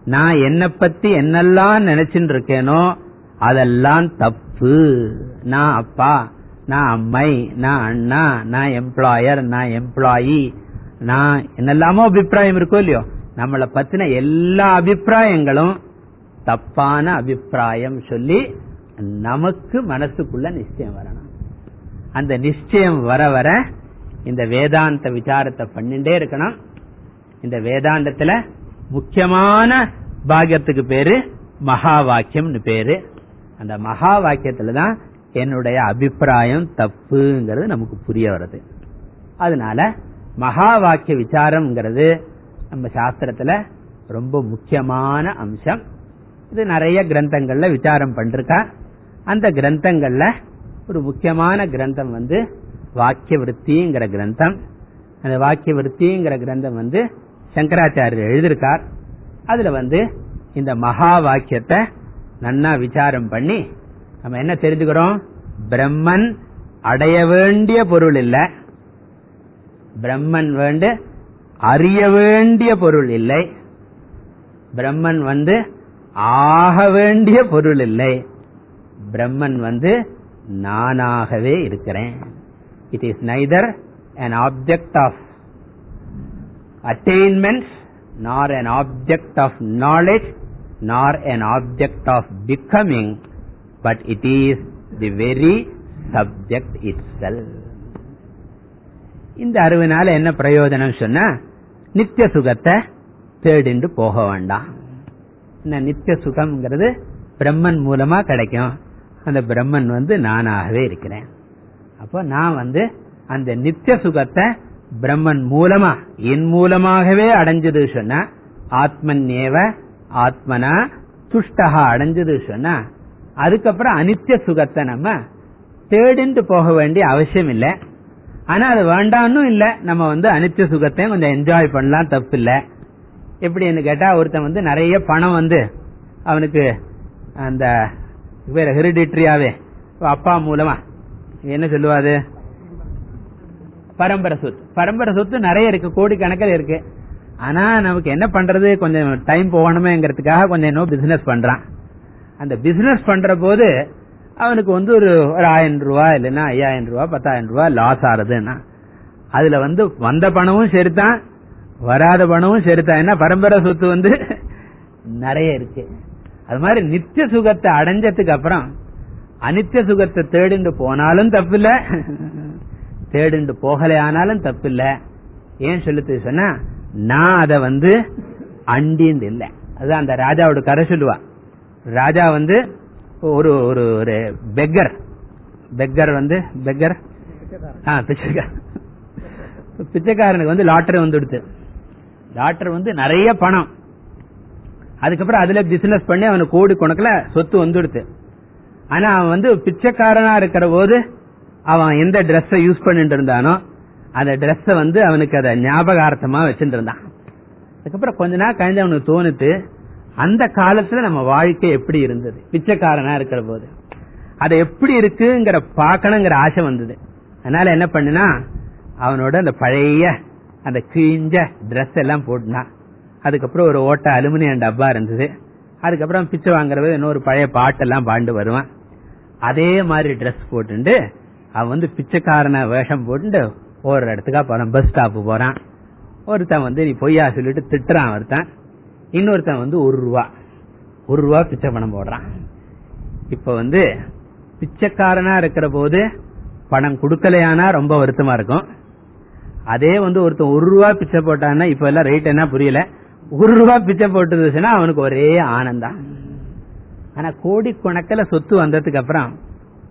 நான் என்ன பத்தி என்னெல்லாம் நினைச்சுட்டு இருக்கேனோ அதெல்லாம் தப்பு. நான் அப்பா நான் அம்மை நான் அண்ணா நான் எம்ப்ளாயர் நான் எம்ப்ளாயி நான் என்னெல்லாமோ அபிப்பிராயம் இருக்கோ இல்லையோ நம்மளை பத்தின எல்லா அபிப்பிராயங்களும் தப்பான அபிப்பிராயம் சொல்லி நமக்கு மனசுக்குள்ள நிச்சயம் வரணும். அந்த நிச்சயம் வர வர இந்த வேதாந்த விசாரத்தை பண்ணிட்டே இருக்கணும். இந்த வேதாந்தத்துல முக்கியமான பாகியத்துக்கு பேரு மகா வாக்கியம்னு பேரு. அந்த மகா வாக்கியத்துல தான் என்னுடைய அபிப்பிராயம் தப்புங்கிறது நமக்கு புரிய வருது அதனால மகா வாக்கிய விசாரம்ங்கிறது நம்ம சாஸ்திரத்துல ரொம்ப முக்கியமான அம்சம். இது நிறைய கிரந்தங்கள்ல விசாரம் பண்றா அந்த கிரந்தங்கள்ல ஒரு முக்கியமான கிரந்தம் வந்து வாக்கிய விருத்திங்கிற கிரந்தம். அந்த வாக்கிய விருத்திங்கிற கிரந்தம் வந்து சங்கராச்சாரியர் எழுதியிருக்கார். அதுல வந்து இந்த மகா வாக்கியத்தை நன்னா விசாரம் பண்ணி நம்ம என்ன தெரிஞ்சுக்கிறோம்? பிரம்மன் அடைய வேண்டிய பொருள் இல்ல. பிரம்மன் வேண்டு அறிய வேண்டிய பொருள் இல்லை. பிரம்மன் வந்து ஆக வேண்டிய பொருள் இல்லை. பிரம்மன் வந்து நானாகவே இருக்கிறேன் it is neither an object of attainment nor an object of knowledge nor an object of of but it is the very subject subject செல் இந்த அறிவுனால என்ன பிரயோஜனம் சொன்னா நித்திய சுகத்தை தேடிண்டு போக வேண்டாம் என்ன நித்திய சுகம்ங்கிறது பிரம்மன் மூலமா கிடைக்கும் அந்த பிரம்மன் வந்து நானாகவே இருக்கிறேன். அப்போ நான் வந்து அந்த நித்திய சுகத்தை பிரம்மன் மூலமா என் மூலமாகவே அடைஞ்சது சொன்னா ஆத்மன் ஏவ ஆத்மனா துஷ்டகா அடைஞ்சது சொன்னா அதுக்கப்புறம் அனித்திய சுகத்தை நம்ம தேடிண்டு போக வேண்டிய அவசியம் இல்லை. ஆனா அது வேண்டான்னு இல்ல நம்ம வந்து அனித்திய சுகத்தையும் கொஞ்சம் என்ஜாய் பண்ணலாம் தப்பு இல்ல எப்படின்னு கேட்டா ஒருத்தன் வந்து நிறைய பணம் வந்து அவனுக்கு அந்த வேற ஹெரிடிட்ரியாவே. அப்பா மூலமா. என்ன சொல்லுவாது பரம்பரை சொத்து. பரம்பரை சொத்து நிறைய இருக்கு கோடிக்கணக்கில் இருக்கு. ஆனா நமக்கு என்ன பண்றது? கொஞ்சம் டைம் போகணுமேங்கிறதுக்காக கொஞ்சம் இன்னும் பிசினஸ் பண்றான். அந்த பிசினஸ் பண்ற போது அவனுக்கு வந்து ஒரு ஒரு ஆயிரம் ரூபா இல்லைன்னா ஐயாயிரம் ரூபா பத்தாயிரம் ரூபா லாஸ் ஆறுதுன்னா அதுல வந்து வந்த பணமும் சரிதான் வராத பணமும் சரிதான் ஏன்னா பரம்பரை சொத்து வந்து நிறைய இருக்கு. அது மாதிரி நித்திய சுகத்தை அடைஞ்சதுக்கு அப்புறம் அனித்திய சுகத்தை தேடிண்டு போனாலும் தப்பில்ல. தேடிண்டு போகலை ஆனாலும் தப்பில்ல. ஏன் சொல்லுது சொன்னா நான் அதை வந்து அண்டிந்து இல்லை. அதுதான் அந்த ராஜாவோட கதை சொல்லுவா. ராஜா வந்து ஒரு ஒரு ஒரு பெக்கர் பெக்கர் வந்து பெக்கர் பிச்சைக்காரன். பிச்சைக்காரனுக்கு வந்து லாட்டரி வந்துடுது. லாட்டர் வந்து நிறைய பணம். அதுக்கப்புறம் அதுல பிசினஸ் பண்ணி அவனுக்கு கோடி கணக்குல சொத்து வந்துடுது ஆனா அவன் வந்து பிச்சைக்காரனா இருக்கிற போது அவன் எந்த ட்ரெஸ்ஸை யூஸ் பண்ணிட்டு இருந்தானோ அந்த ட்ரெஸ்ஸை வந்து அவனுக்கு அதை ஞாபகார்த்தமா வச்சுட்டு இருந்தான். அதுக்கப்புறம் கொஞ்ச நாள் கழிஞ்சு அவனுக்கு தோணுது அந்த காலத்துல நம்ம வாழ்க்கை எப்படி இருந்தது? பிச்சைக்காரனா இருக்கிற போது. அது எப்படி இருக்குங்கிற பாக்கணுங்கிற ஆசை வந்தது. அதனால என்ன பண்ணுனா அவனோட அந்த பழைய அந்த கிழிஞ்ச ட்ரெஸ் எல்லாம் போட்டுனான். அதுக்கப்புறம் ஒரு ஓட்ட அலுமினியம் டப்பா இருந்தது. அதுக்கப்புறம் பிச்சை வாங்குறது இன்னொரு பழைய பாட்டெல்லாம் பாண்டு வருவான். அதே மாதிரி ட்ரெஸ் போட்டுண்டு அவன் வந்து பிச்சைக்காரன வேஷம் போட்டு ஒரு இடத்துக்கா போறான் பஸ் ஸ்டாப்பு போறான். ஒருத்தன் வந்து நீ பொய்யா சொல்லிட்டு திட்டுறான் ஒருத்தன். இன்னொருத்தன் வந்து ஒரு ரூபா. ஒரு ரூபா பிச்சை பணம் போடுறான். இப்ப வந்து பிச்சைக்காரனா இருக்கிற போது பணம் கொடுக்கலையானா ரொம்ப வருத்தமா இருக்கும். அதே வந்து ஒருத்தன் ஒரு ரூபா பிச்சை போட்டான்னா இப்ப எல்லாம் ரேட் என்ன புரியல. ஒரு ரூபா பிச்சை போட்டுருந்துச்சுன்னா அவனுக்கு ஒரே ஆனந்தம் ஆனா கோடிக்கணக்கில் சொத்து வந்ததுக்கு அப்புறம்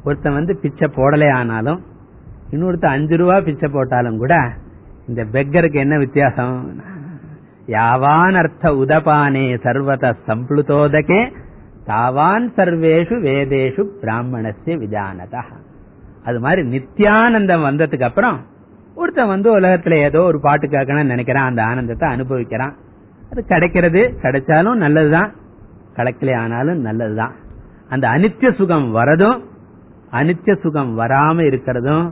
ஒருத்தன் வந்து பிச்சை போடலே ஆனாலும் இன்னொருத்தன் அஞ்சு ரூபா பிச்சை போட்டாலும் கூட இந்த பெக்கருக்கு என்ன வித்தியாசம்? யாவான் அர்த்த உதபானே சர்வத சம்பளுதோதகே தாவான் சர்வேஷு வேதேஷு பிராமணஸ்ய விஜானதா. அது மாதிரி நித்யானந்தம் வந்ததுக்கு அப்புறம் ஒருத்தன் வந்து உலகத்துல ஏதோ ஒரு பாட்டு கேட்கணும்னு நினைக்கிறான் அந்த ஆனந்தத்தை அனுபவிக்கிறான். அது கிடைக்கிறது கிடைச்சாலும் நல்லதுதான். கிடைக்கல ஆனாலும் நல்லதுதான். அந்த அனித்திய சுகம் வரதும் அனித்திய சுகம் வராம இருக்கிறதும்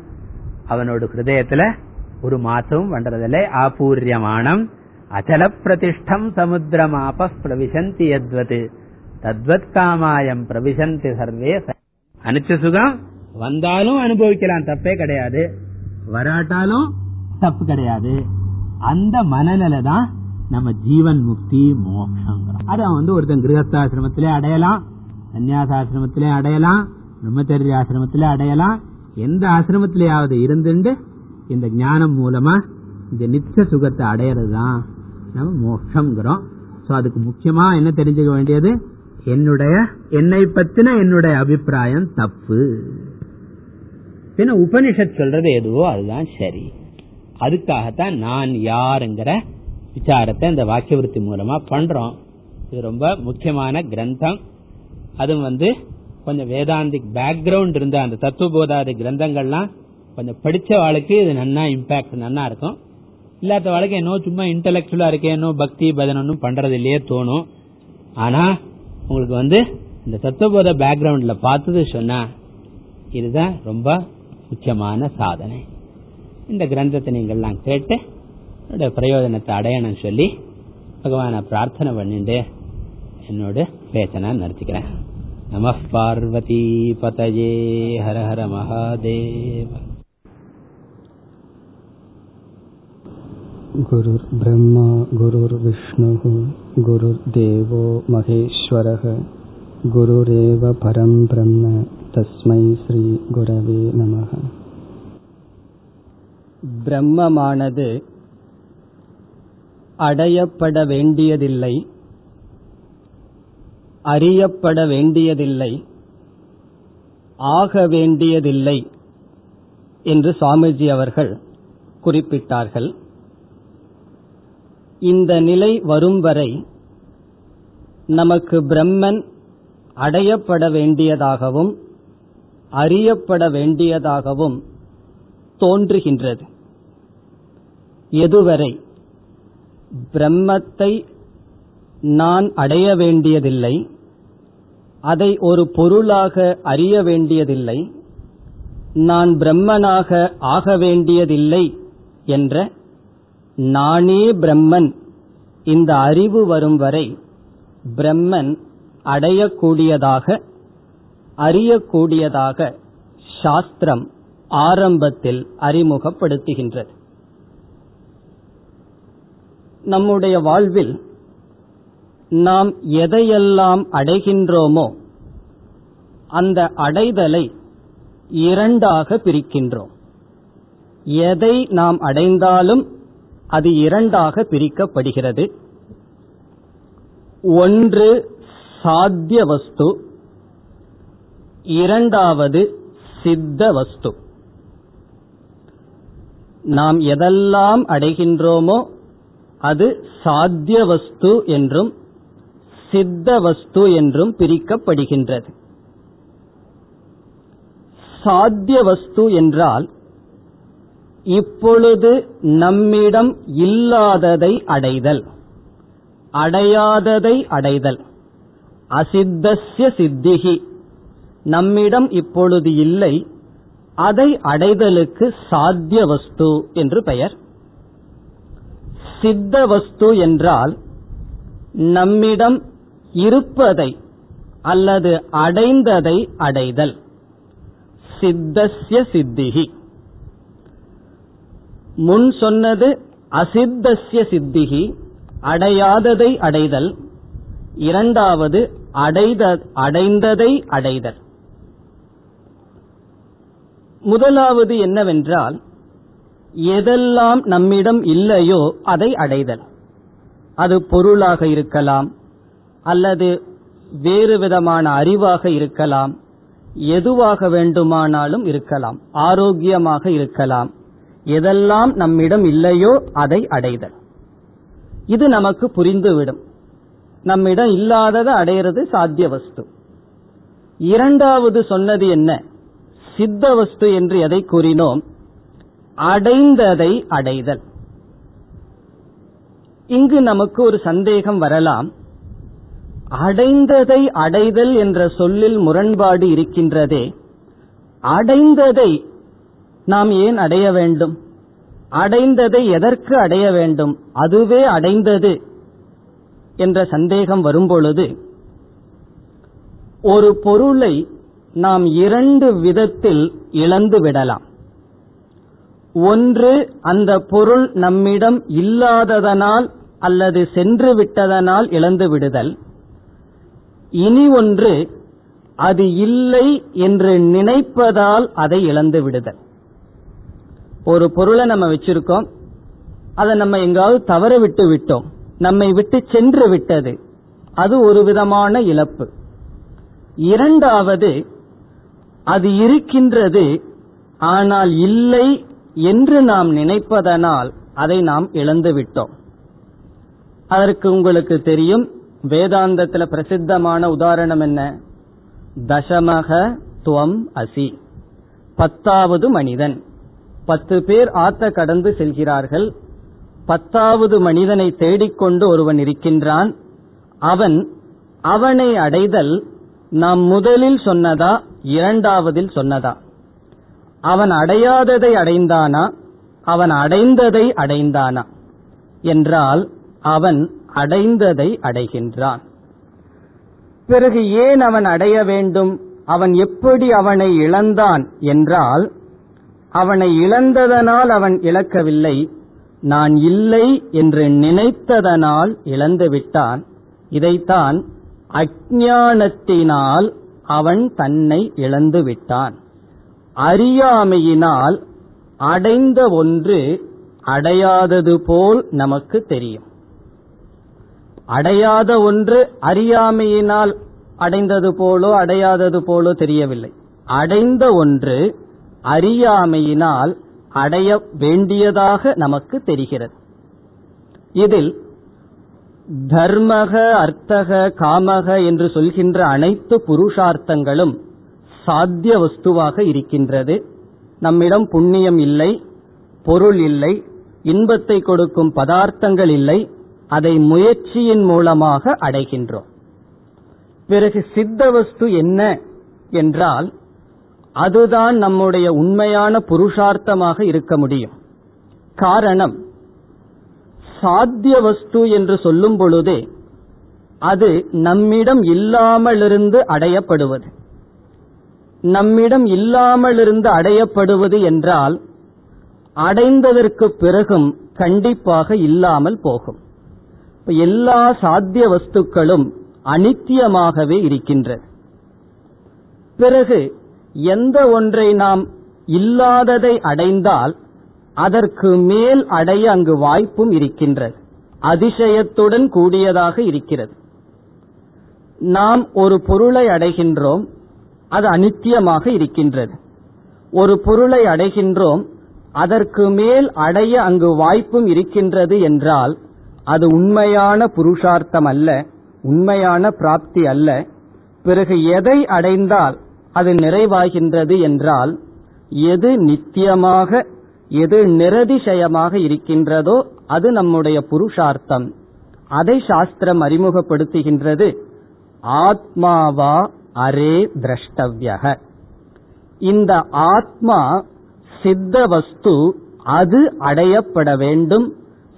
அவனோட ஹிருதயத்துல ஒரு மாற்றமும் பண்றதில்லை ஆபூரியமானம். அச்சல பிரதிஷ்டம் சமுத்திரமாப பிரவிசந்தி எத்வது தத்வத் காமாயம் பிரவிசந்தி சர்வே அனுச்ச சுகம் வந்தாலும் அனுபவிக்கலாம். தப்பே கிடையாது. வராட்டாலும் தப்பு கிடையாது. அந்த மனநிலை தான் நம்ம ஜீவன் முக்தி மோட்சங்கிறோம் அதான் வந்து ஒருத்தன் கிரகஸ்தாசிரமத்திலே அடையலாம் சன்னியாசாசிரமத்திலே அடையலாம் பிரம்மச்சரிய ஆசிரமத்திலே அடையலாம். எந்த ஆசிரமத்திலேயாவது இருந்துட்டு இந்த ஞானம் மூலமா இந்த நித்திய சுகத்தை அடையிறது தான் நம்ம மோட்சங்கிறோம் சோ அதுக்கு முக்கியமா என்ன தெரிஞ்சுக்க வேண்டியது? என்னுடைய என்னை பத்தின என்னுடைய அபிப்பிராயம் தப்பு. பின்ன உபனிஷத் சொல்றது எதுவோ அதுதான் சரி. அதுக்காகத்தான் நான் யாருங்கிற விசாரத்தை இந்த வாக்கியவருத்தி மூலமா பண்றோம். இது ரொம்ப முக்கியமான கிரந்தம். அதுவும் வந்து கொஞ்சம் வேதாந்திக் பேக்ரவுண்ட் இருந்த அந்த தத்துவபோதாதி கிரந்தங்கள்லாம் கொஞ்சம் படிச்ச வாழ்க்கை இது நன்னா இம்பாக்ட் நன்னா இருக்கும். இல்லாத வாழ்க்கை என்னோ சும்மா இன்டலெக்சுவலா இருக்கே என்னோ பக்தி பஜனும் பண்றது இல்லையே தோணும். ஆனா உங்களுக்கு வந்து இந்த தத்துவபோத பேக்ரவுண்ட்ல பார்த்தது சொன்னா இதுதான் ரொம்ப முக்கியமான சாதனை. இந்த கிரந்தத்தை நீங்கள்லாம் கேட்டு பிரயோஜனத்தை அடையணும்னு சொல்லி பகவானை பிரார்த்தனை பண்ணிட்டு என்னோட பேச்சை நான் நடத்திக்கிறேன். நம பார்வதி பதயே ஹர ஹர மகாதேவ. குருர் பிரம்மா குருர் விஷ்ணு குருர் தேவோ மகேஸ்வர குருரேவ பரம் பிரம்ம தஸ்மை ஸ்ரீ குரவே நமக பிரம்மமானது அடையப்பட வேண்டியதில்லை. அறியப்பட வேண்டியதில்லை. ஆக வேண்டியதில்லை என்று சுவாமிஜி அவர்கள் குறிப்பிட்டார்கள். இந்த நிலை வரும் வரை நமக்கு பிரம்மன் அடையப்பட வேண்டியதாகவும் அறியப்பட வேண்டியதாகவும் தோன்றுகின்றது. எதுவரை? பிரம்மத்தை நான் அடைய வேண்டியதில்லை அதை ஒரு பொருளாக அறிய வேண்டியதில்லை நான் பிரம்மனாக ஆக வேண்டியதில்லை என்ற நானே பிரம்மன் இந்த அறிவு வரும் வரை பிரம்மன் அடையக்கூடியதாக அறியக்கூடியதாக சாஸ்திரம் ஆரம்பத்தில் அறிமுகப்படுத்துகின்றது. நம்முடைய வாழ்வில் நாம் எதையெல்லாம் அடைகின்றோமோ அந்த அடைதலை இரண்டாக பிரிக்கின்றோம். எதை நாம் அடைந்தாலும் அது இரண்டாக பிரிக்கப்படுகிறது. ஒன்று சாத்திய வஸ்து இரண்டாவது சித்த வஸ்து. நாம் எதெல்லாம் அடைகின்றோமோ அது சாத்திய வஸ்து என்றும் சித்த வஸ்து என்றும் பிரிக்கப்படுகின்றது. சாத்திய வஸ்து என்றால் இப்பொழுது நம்மிடம் இல்லாததை அடைதல். அடையாததை அடைதல். அசித்தஸ்ய சித்திகி நம்மிடம் இப்பொழுது இல்லை அதை அடைதலுக்கு சாத்திய வஸ்து என்று பெயர். சித்த வஸ்து என்றால் நம்மிடம் இருப்பதை அல்லது அடைந்ததை அடைதல். சித்தஸ்ய சித்திகி முன் சொன்னது அசித்தஸ்ய சித்திகி அடையாததை அடைதல். இரண்டாவது அடைத அடைந்ததை அடைதல். முதலாவது என்னவென்றால் எதெல்லாம் நம்மிடம் இல்லையோ அதை அடைதல். அது பொருளாக இருக்கலாம் அல்லது வேறு விதமான அறிவாக இருக்கலாம் எதுவாக வேண்டுமானாலும் இருக்கலாம் ஆரோக்கியமாக இருக்கலாம். எதெல்லாம் நம்மிடம் இல்லையோ அதை அடைதல். இது நமக்கு புரிந்துவிடும். நம்மிடம் இல்லாததை அடையிறது சாத்திய வஸ்து. இரண்டாவது சொன்னது என்ன? சித்த வஸ்து என்று எதை கூறினோம்? அடைந்ததை அடைதல். இங்கு நமக்கு ஒரு சந்தேகம் வரலாம். அடைந்ததை அடைதல் என்ற சொல்லில் முரண்பாடு இருக்கின்றதே அடைந்ததை நாம் ஏன் அடைய வேண்டும்? அடைந்ததை எதற்கு அடைய வேண்டும்? அதுவே அடைந்தது என்ற சந்தேகம் வரும்பொழுது ஒரு பொருளை நாம் இரண்டு விதத்தில் இழந்து விடலாம். ஒன்று அந்த பொருள் நம்மிடம் இல்லாததனால் அல்லது சென்று விட்டதனால் இழந்து விடுதல். இனி ஒன்று அது இல்லை என்று நினைப்பதால் அதை இழந்து விடுதல். ஒரு பொருளை நம்ம வச்சிருக்கோம் அதை நம்ம எங்காவது தவற விட்டு விட்டோம் நம்மை விட்டு சென்று விட்டது அது ஒரு விதமான இழப்பு. இரண்டாவது அது இருக்கின்றது ஆனால் இல்லை என்று நாம் நினைப்பதனால் அதை நாம் இழந்துவிட்டோம் அதற்கு உங்களுக்கு தெரியும் வேதாந்தத்தில் பிரசித்தமான உதாரணம் என்ன? தசமக துவம் அசி. பத்தாவது மனிதன். பத்து பேர் ஆத்த கடந்து செல்கிறார்கள். பத்தாவது மனிதனை தேடிக்கொண்டு ஒருவன் இருக்கின்றான். அவன் அவனை அடைதல் நாம் முதலில் சொன்னதா இரண்டாவதில் சொன்னதா? அவன் அடையாததை அடைந்தானா? அவன் அடைந்ததை அடைந்தானா? என்றால் அவன் அடைந்ததை அடைகின்றான். பிறகு ஏன் அவன் அடைய வேண்டும்? அவன் எப்படி அவனை இழந்தான்? என்றால் அவனை இழந்ததனால் அவன் இழக்கவில்லை. நான் இல்லை என்று நினைத்ததனால் இழந்து விட்டான். இதைத்தான் அஜானத்தினால் அவன் தன்னை இழந்து விட்டான். அறியாமையினால் அடைந்த ஒன்று அடையாதது போல் நமக்கு தெரியும். அடையாத ஒன்று அறியாமையினால் அடைந்தது போலோ அடையாதது போலோ தெரியவில்லை. அடைந்த ஒன்று அறியாமையினால் அடைய வேண்டியதாக நமக்கு தெரிகிறது. இதில் தர்மக அர்த்தக காமக என்று சொல்கின்ற அனைத்து புருஷார்த்தங்களும் சாத்திய வஸ்துவாக இருக்கின்றது. நம்மிடம் புண்ணியம் இல்லை பொருள் இல்லை இன்பத்தை கொடுக்கும் பதார்த்தங்கள் இல்லை அதை முயற்சியின் மூலமாக அடைகின்றோம். பிறகு சித்த வஸ்து என்ன என்றால் அதுதான் நம்முடைய உண்மையான புருஷார்த்தமாக இருக்க முடியும். காரணம் சாத்திய வஸ்து என்று சொல்லும் பொழுதே அது நம்மிடம் இல்லாமலிருந்து அடையப்படுவது. நம்மிடம் இல்லாமலிருந்து அடையப்படுவது என்றால் அடைந்ததற்கு பிறகும் கண்டிப்பாக இல்லாமல் போகும். எல்லா சாத்திய வஸ்துக்களும் அனித்தியமாகவே இருக்கின்றது பிறகு எந்த ஒன்றை நாம் இல்லாததை அடைந்தால் அதற்கு மேல் அடைய அங்கு வாய்ப்பும் இருக்கின்றது. அதிசயத்துடன் கூடியதாக இருக்கிறது. நாம் ஒரு பொருளை அடைகின்றோம் அது அனித்தியமாக இருக்கின்றது. ஒரு பொருளை அடைகின்றோம் அதற்கு மேல் அடைய அங்கு வாய்ப்பும் இருக்கின்றது என்றால் அது உண்மையான புருஷார்த்தம் அல்ல உண்மையான பிராப்தி அல்ல. பிறகு எதை அடைந்தால் அது நிறைவாகின்றது என்றால் எது நித்தியமாக எது நிரதிசயமாக இருக்கின்றதோ அது நம்முடைய புருஷார்த்தம். அதை சாஸ்திரம் அறிமுகப்படுத்துகின்றது. ஆத்மாவா அரே திரஷ்டவ்யக. இந்த ஆத்மா சித்த வஸ்து அது அடையப்பட வேண்டும்.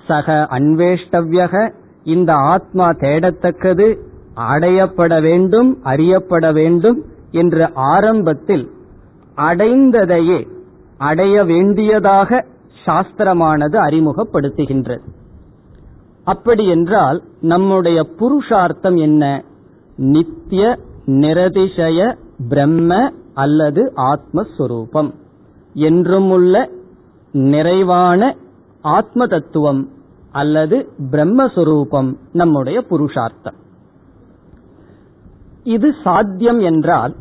சக அன்வேஷ்டவ்யக இந்த ஆத்மா தேடத்தக்கது அடையப்பட வேண்டும் அறியப்பட வேண்டும் என்று ஆரம்பத்தில் அடைந்ததையே அடைய வேண்டியதாக சாஸ்திரமானது அறிமுகப்படுத்துகின்றது. அப்படி என்றால் நம்முடைய புருஷார்த்தம் என்ன? நித்திய நிரதிசய பிரம்ம அல்லது ஆத்மஸ்வரூபம். என்றும் உள்ள நிறைவான ஆத்ம தத்துவம் அல்லது பிரம்மஸ்வரூபம் நம்முடைய புருஷார்த்தம். இது சாத்தியம் என்றால்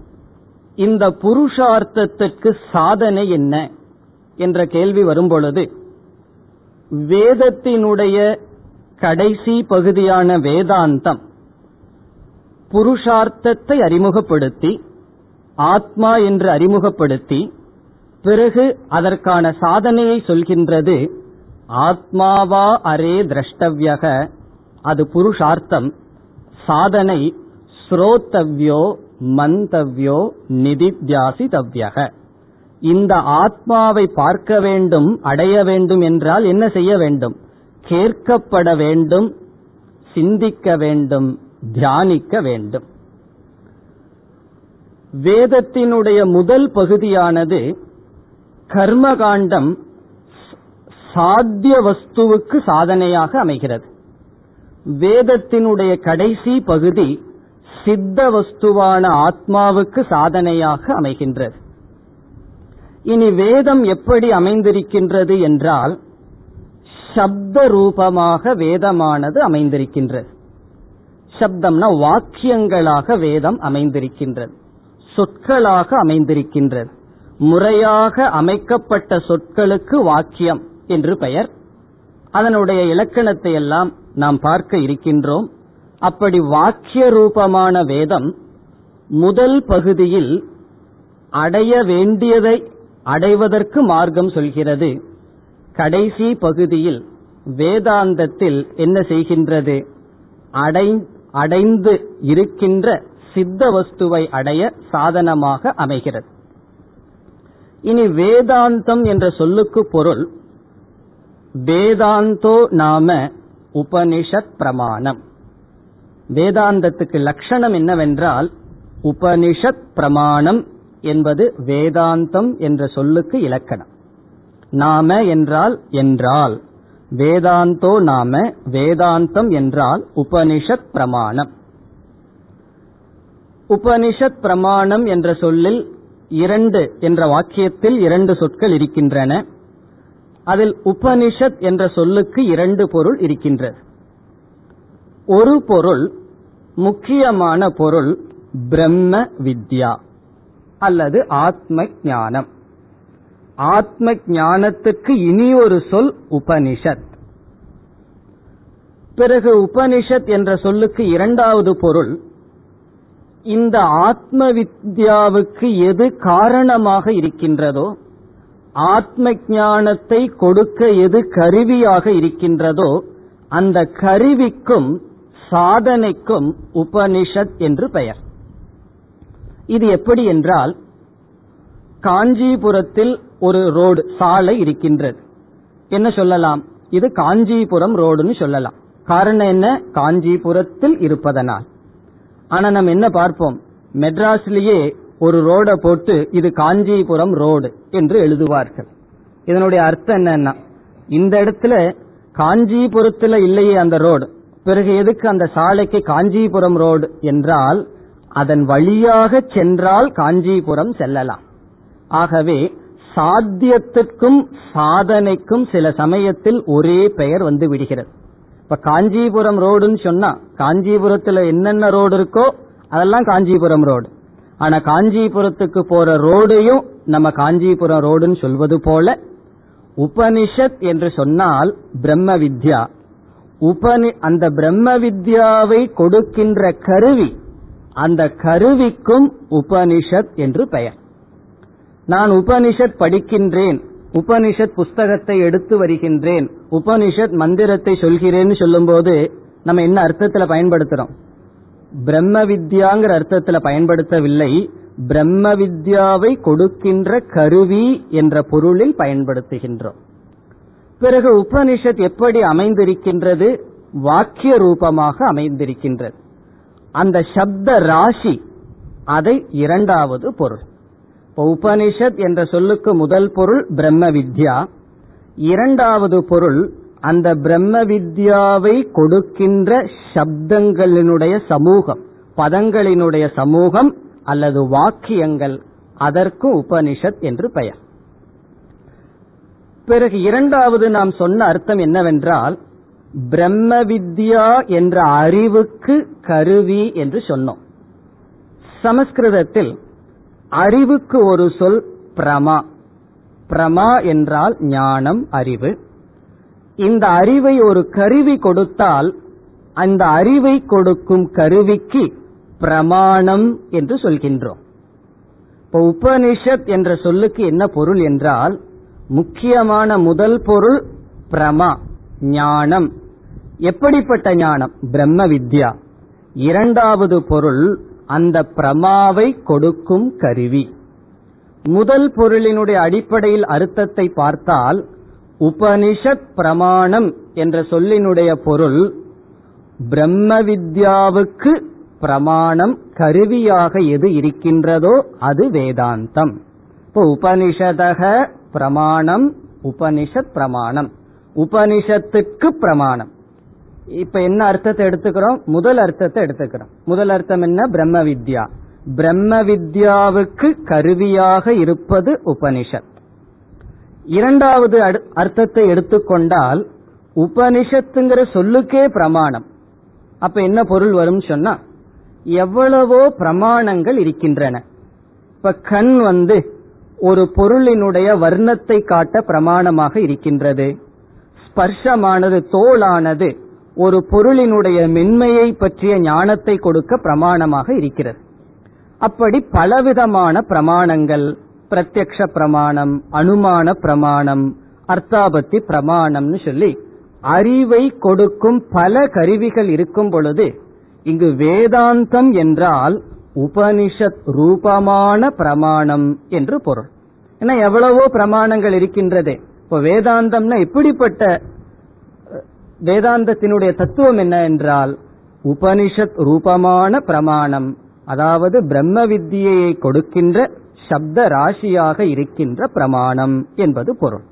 இந்த புருஷார்த்தத்திற்கு சாதனை என்ன என்ற கேள்வி வரும்பொழுது வேதத்தினுடைய கடைசி பகுதியான வேதாந்தம் புருஷார்த்தத்தை அறிமுகப்படுத்தி ஆத்மா என்று அறிமுகப்படுத்தி பிறகு அதற்கான சாதனையை சொல்கின்றது ஆத்மாவா அரே திரஷ்டவியக அது புருஷார்த்தம் சாதனை ஸ்ரோத்தவ்யோ மந்தவ்யோ நிதித்தியாசிதவ்யக இந்த ஆத்மாவை பார்க்க வேண்டும் அடைய வேண்டும் என்றால் என்ன செய்ய வேண்டும்? கேட்கப்பட வேண்டும் சிந்திக்க வேண்டும். தியானிக்க வேண்டும். வேதத்தினுடைய முதல் பகுதியானது கர்மகாண்டம் சாத்திய வஸ்துவுக்கு சாதனையாக அமைகிறது. வேதத்தினுடைய கடைசி பகுதி சித்த வஸ்துவான ஆத்மாவுக்கு சாதனையாக அமைகின்றது. இனி வேதம் எப்படி அமைந்திருக்கின்றது என்றால் சப்த ரூபமாக வேதமானது அமைந்திருக்கின்றது. சப்தம்னா வாக்கியங்களாக வேதம் அமைந்திருக்கின்றது. சொற்களாக அமைந்திருக்கின்றது. முறையாக அமைக்கப்பட்ட சொற்களுக்கு வாக்கியம் என்று பெயர். அதனுடைய இலக்கணத்தை எல்லாம் நாம் பார்க்க இருக்கின்றோம். அப்படி வாக்கிய ரூபமான வேதம் முதல் பகுதியில் அடைய வேண்டியதை அடைவதற்கு மார்க்கம் சொல்கிறது. கடைசி பகுதியில் வேதாந்தத்தில் என்ன செய்கின்றது? அடை அடைந்து இருக்கின்ற சித்த வஸ்துவை அடைய சாதனமாக அமைகிறது. இனி வேதாந்தம் என்ற சொல்லுக்கு பொருள் வேதாந்தோ நாம உபனிஷத் பிரமாணம். வேதாந்தத்துக்கு லட்சணம் என்னவென்றால் உபனிஷத் பிரமாணம் என்பது வேதாந்தம் என்ற சொல்லுக்கு இலக்கணம். நாம என்றால் என்றால். வேதாந்தோ நாம வேதாந்தம் என்றால் உபனிஷத் பிரமாணம். உபனிஷத் பிரமாணம் என்ற சொல்லில் இரண்டு என்ற வாக்கியத்தில் இரண்டு சொற்கள் இருக்கின்றன. அதில் உபனிஷத் என்ற சொல்லுக்கு இரண்டு பொருள் இருக்கின்றது. ஒரு பொருள் முக்கியமான பொருள் பிரம்ம வித்யா அல்லது ஆத்ம ஞானம். ஆத்ம ஞானத்துக்கு இனி ஒரு சொல் உபனிஷத். பிறகு உபனிஷத் என்ற சொல்லுக்கு இரண்டாவது பொருள் இந்த ஆத்ம வித்யாவுக்கு எது காரணமாக இருக்கின்றதோ ஆத்ம ஞானத்தை கொடுக்க எது கருவியாக இருக்கின்றதோ அந்த கருவிக்கும் சாதனைக்கும் உபனிஷத் என்று பெயர். இது எப்படி என்றால் காஞ்சிபுரத்தில் ஒரு ரோடு சாலை இருக்கின்றது. என்ன சொல்லலாம்? இது காஞ்சிபுரம் ரோடுன்னு சொல்லலாம். காரணம் என்ன? காஞ்சிபுரத்தில் இருப்பதனால். ஆனா நம்ம என்ன பார்ப்போம்? மெட்ராஸ்லயே ஒரு ரோட போட்டு இது காஞ்சிபுரம் ரோடு என்று எழுதுவார்கள். இதனுடைய அர்த்தம் என்னன்னா இந்த இடத்துல காஞ்சிபுரத்துல இல்லையே அந்த ரோடு. பிறகு எதுக்கு அந்த சாலைக்கு காஞ்சிபுரம் ரோடு என்றால் அதன் வழியாக சென்றால் காஞ்சிபுரம் செல்லலாம். ஆகவே சாத்தியத்திற்கும் சாதனைக்கும் சில சமயத்தில் ஒரே பெயர் வந்து விடுகிறது. இப்ப காஞ்சிபுரம் ரோடுன்னு சொன்னா காஞ்சிபுரத்துல என்னென்ன ரோடு இருக்கோ அதெல்லாம் காஞ்சிபுரம் ரோடு. ஆனா காஞ்சிபுரத்துக்கு போற ரோடையும் நம்ம காஞ்சிபுரம் ரோடுன்னு சொல்வது போல உபனிஷத் என்று சொன்னால் பிரம்ம வித்யா உபனி அந்த பிரம்ம வித்யாவை கொடுக்கின்ற கருவி அந்த கருவிக்கும் உபனிஷத் என்று பெயர். நான் உபனிஷத் படிக்கின்றேன் உபனிஷத் புஸ்தகத்தை எடுத்து வருகின்றேன் உபனிஷத் மந்திரத்தை சொல்கிறேன்னு சொல்லும்போது நம்ம என்ன அர்த்தத்துல பயன்படுத்துறோம்? பிரம்ம வித்யாங்கிற அர்த்தத்துல பயன்படுத்தவில்லை பிரம்ம வித்யாவை கொடுக்கின்ற கருவி என்ற பொருளில் பயன்படுத்துகின்றோம். பிறகு உபனிஷத் எப்படி அமைந்திருக்கின்றது? வாக்கிய ரூபமாக அமைந்திருக்கின்றது. அந்த சப்த ராசி அதை இரண்டாவது பொருள். உபனிஷத் என்ற சொல்லுக்கு முதல் பொருள் பிரம்ம வித்யா இரண்டாவது பொருள் அந்த பிரம்ம வித்யாவை கொடுக்கின்ற சப்தங்களினுடைய சமூகம் பதங்களினுடைய சமூகம் அல்லது வாக்கியங்கள். அதற்கு உபனிஷத் என்று பெயர். பிறகு இரண்டாவது நாம் சொன்ன அர்த்தம் என்னவென்றால் பிரம்ம வித்யா என்ற அறிவுக்கு கருவி என்று சொன்னோம். சமஸ்கிருதத்தில் அறிவுக்கு ஒரு சொல் பிரமா. பிரமா என்றால் ஞானம் அறிவு. இந்த அறிவை ஒரு கருவி கொடுத்தால் அந்த அறிவை கொடுக்கும் கருவிக்கு பிரமாணம் என்று சொல்கின்றோம். இப்போ உபனிஷத் என்ற சொல்லுக்கு என்ன பொருள் என்றால் முக்கியமான முதல் பொருள் பிரமா ஞானம். எப்படிப்பட்ட ஞானம்? பிரம்ம வித்யா. இரண்டாவது பொருள் அந்த பிரமாவை கொடுக்கும் கருவி. முதல் பொருளினுடைய அடிப்படையில் அர்த்தத்தை பார்த்தால் உபனிஷத் பிரமாணம் என்ற சொல்லினுடைய பொருள் பிரம்ம வித்யாவுக்கு பிரமாணம் கருவியாக எது இருக்கின்றதோ அது வேதாந்தம். இப்போ உபனிஷதக பிரமாணம் உபனிஷத் பிரமாணம். உபனிஷத்துக்கு பிரமாணம். இப்ப என்ன அர்த்தத்தை எடுத்துக்கிறோம்? முதல் அர்த்தத்தை எடுத்துக்கிறோம். முதல் அர்த்தம் என்ன? பிரம்ம வித்யா. பிரம்ம வித்யாவுக்கு கருவியாக இருப்பது உபனிஷத். இரண்டாவது அர்த்தத்தை எடுத்துக்கொண்டால் உபனிஷத்துங்கிற சொல்லுக்கே பிரமாணம். அப்ப என்ன பொருள் வரும் சொன்னா எவ்வளவோ பிரமாணங்கள் இருக்கின்றன. இப்ப கண் வந்து ஒரு பொருளினுடைய வர்ணத்தை காட்ட பிரமாணமாக இருக்கின்றது. ஸ்பர்ஷமானது தோளானது ஒரு பொருளினுடைய மென்மையை பற்றிய ஞானத்தை கொடுக்க பிரமாணமாக இருக்கிறது. அப்படி பலவிதமான பிரமாணங்கள் பிரத்யக்ஷ பிரமாணம் அனுமான பிரமாணம் அர்த்தாபத்தி பிரமாணம்னு சொல்லி அறிவை கொடுக்கும் பல கருவிகள் இருக்கும் பொழுது இங்கு வேதாந்தம் என்றால் உபனிஷத் ரூபமான பிரமாணம் என்று பொருள். ஏன்னா எவ்வளவோ பிரமாணங்கள் இருக்கின்றதே. இப்போ வேதாந்தம்னா எப்படிப்பட்ட வேதாந்தத்தினுடைய தத்துவம் என்ன என்றால் உபனிஷத் ரூபமான பிரமாணம் அதாவது பிரம்ம வித்தியை கொடுக்கின்ற சப்த ராசியாக இருக்கின்ற பிரமாணம் என்பது பொருள்.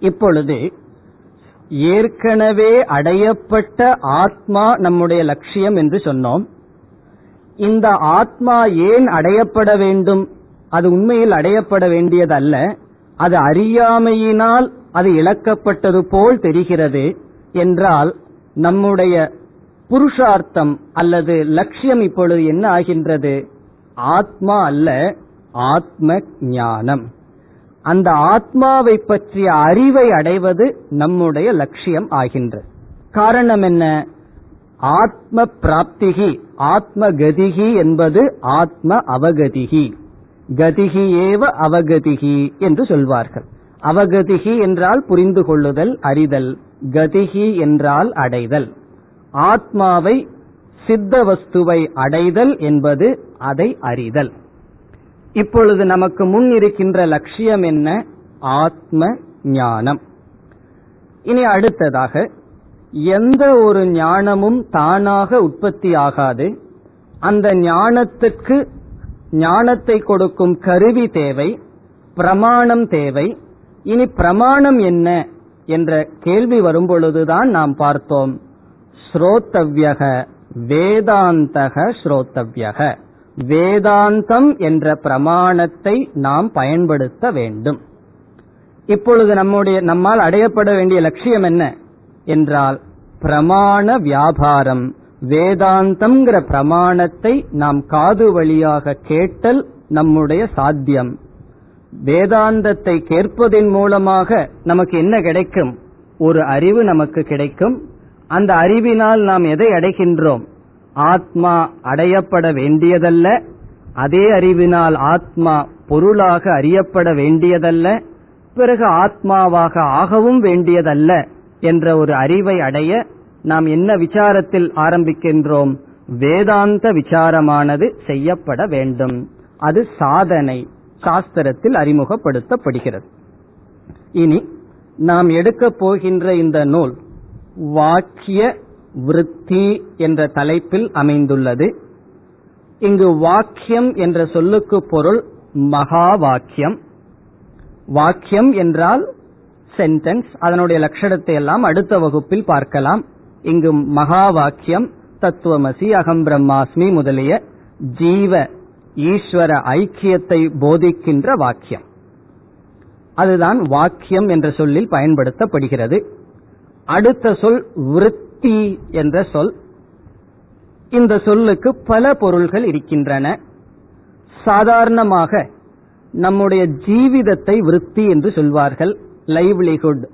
இப்பொழுது ஏற்கனவே அடையப்பட்ட ஆத்மா நம்முடைய லட்சியம் என்று சொன்னோம். இந்த ஆத்மா ஏன் அடையப்பட வேண்டும்? அது உண்மையில் அடையப்பட வேண்டியதல்ல. அது அறியாமையினால் அது இழக்கப்பட்டது போல் தெரிகிறது. என்றால் நம்முடைய புருஷார்த்தம் அல்லது லட்சியம் இப்பொழுது என்ன ஆகின்றது? ஆத்மா அல்ல ஆத்ம ஞானம். அந்த ஆத்மாவை பற்றிய அறிவை அடைவது நம்முடைய லட்சியம் ஆகின்றது. காரணம் என்ன? ஆத்ம பிராப்திகி ஆத்ம கதிகி என்பது ஆத்ம அவகதிகி. கதிகி ஏவ அவகதிகி என்று சொல்வார்கள். அவகதிகி என்றால் புரிந்து கொள்ளுதல் அறிதல். கதிகி என்றால் அடைதல். ஆத்மாவை சித்த வஸ்துவை அடைதல் என்பது அதை அறிதல். இப்பொழுது நமக்கு முன் இருக்கின்ற லட்சியம் என்ன? ஆத்ம ஞானம். இனி அடுத்ததாக எந்த ஒரு ஞானமும் தானாக உற்பத்தி ஆகாது. அந்த ஞானத்துக்கு ஞானத்தை கொடுக்கும் கருவி தேவை பிரமாணம் தேவை. இனி பிரமாணம் என்ன? என்ற கேள்வி வரும்பொழுதுதான் நாம் பார்த்தோம். ஸ்ரோத்தவ்யக வேதாந்தக ஸ்ரோத்தவ்யக. வேதாந்தம் என்ற பிரமாணத்தை நாம் பயன்படுத்த வேண்டும். இப்பொழுது நம்முடைய நம்மால் அடையப்பட வேண்டிய லட்சியம் என்ன என்றால் பிரமாண வியாபாரம் வேதாந்தம்ங்கிற பிரமாணத்தை நாம் காது வழியாக கேட்டல் நம்முடைய சாத்தியம். வேதாந்தத்தை கேட்பதன் மூலமாக நமக்கு என்ன கிடைக்கும்? ஒரு அறிவு நமக்கு கிடைக்கும். அந்த அறிவினால் நாம் எதை அடைகின்றோம்? ஆத்மா அடையப்பட வேண்டியதல்ல. அதே அறிவினால் ஆத்மா பொருளாக அறியப்பட வேண்டியதல்ல. பிறகு ஆத்மாவாக ஆகவும் வேண்டியதல்ல என்ற ஒரு அறிவை அடைய நாம் என்ன விசாரத்தில் ஆரம்பிக்கின்றோம்? வேதாந்த விசாரமானது செய்யப்பட வேண்டும். அது சாதனை. சாஸ்திரத்தில் அறிமுகப்படுத்தப்படுகிறது. இனி நாம் எடுக்கப் போகின்ற இந்த நூல் வாக்கிய விருத்தி என்ற தலைப்பில் அமைந்துள்ளது. இங்கு வாக்கியம் என்ற சொல்லுக்கு பொருள் மகா வாக்கியம் வாக்கியம் என்றால் சென்டென்ஸ் அதனுடைய லட்சணத்தை எல்லாம் அடுத்த வகுப்பில் பார்க்கலாம். இங்கு மகா வாக்கியம் தத்துவமசி அகம் பிரம்மாஸ்மி முதலிய ஜீவ ஈஸ்வர ஐக்கியத்தை போதிக்கின்ற வாக்கியம். அதுதான் வாக்கியம் என்ற சொல்லில் பயன்படுத்தப்படுகிறது. அடுத்த சொல் விருத்தி என்ற சொல். இந்த சொல்லுக்கு பல பொருள்கள் இருக்கின்றன. சாதாரணமாக நம்முடைய ஜீவிதத்தை விருத்தி என்று சொல்வார்கள். லைவ்லிஹுட்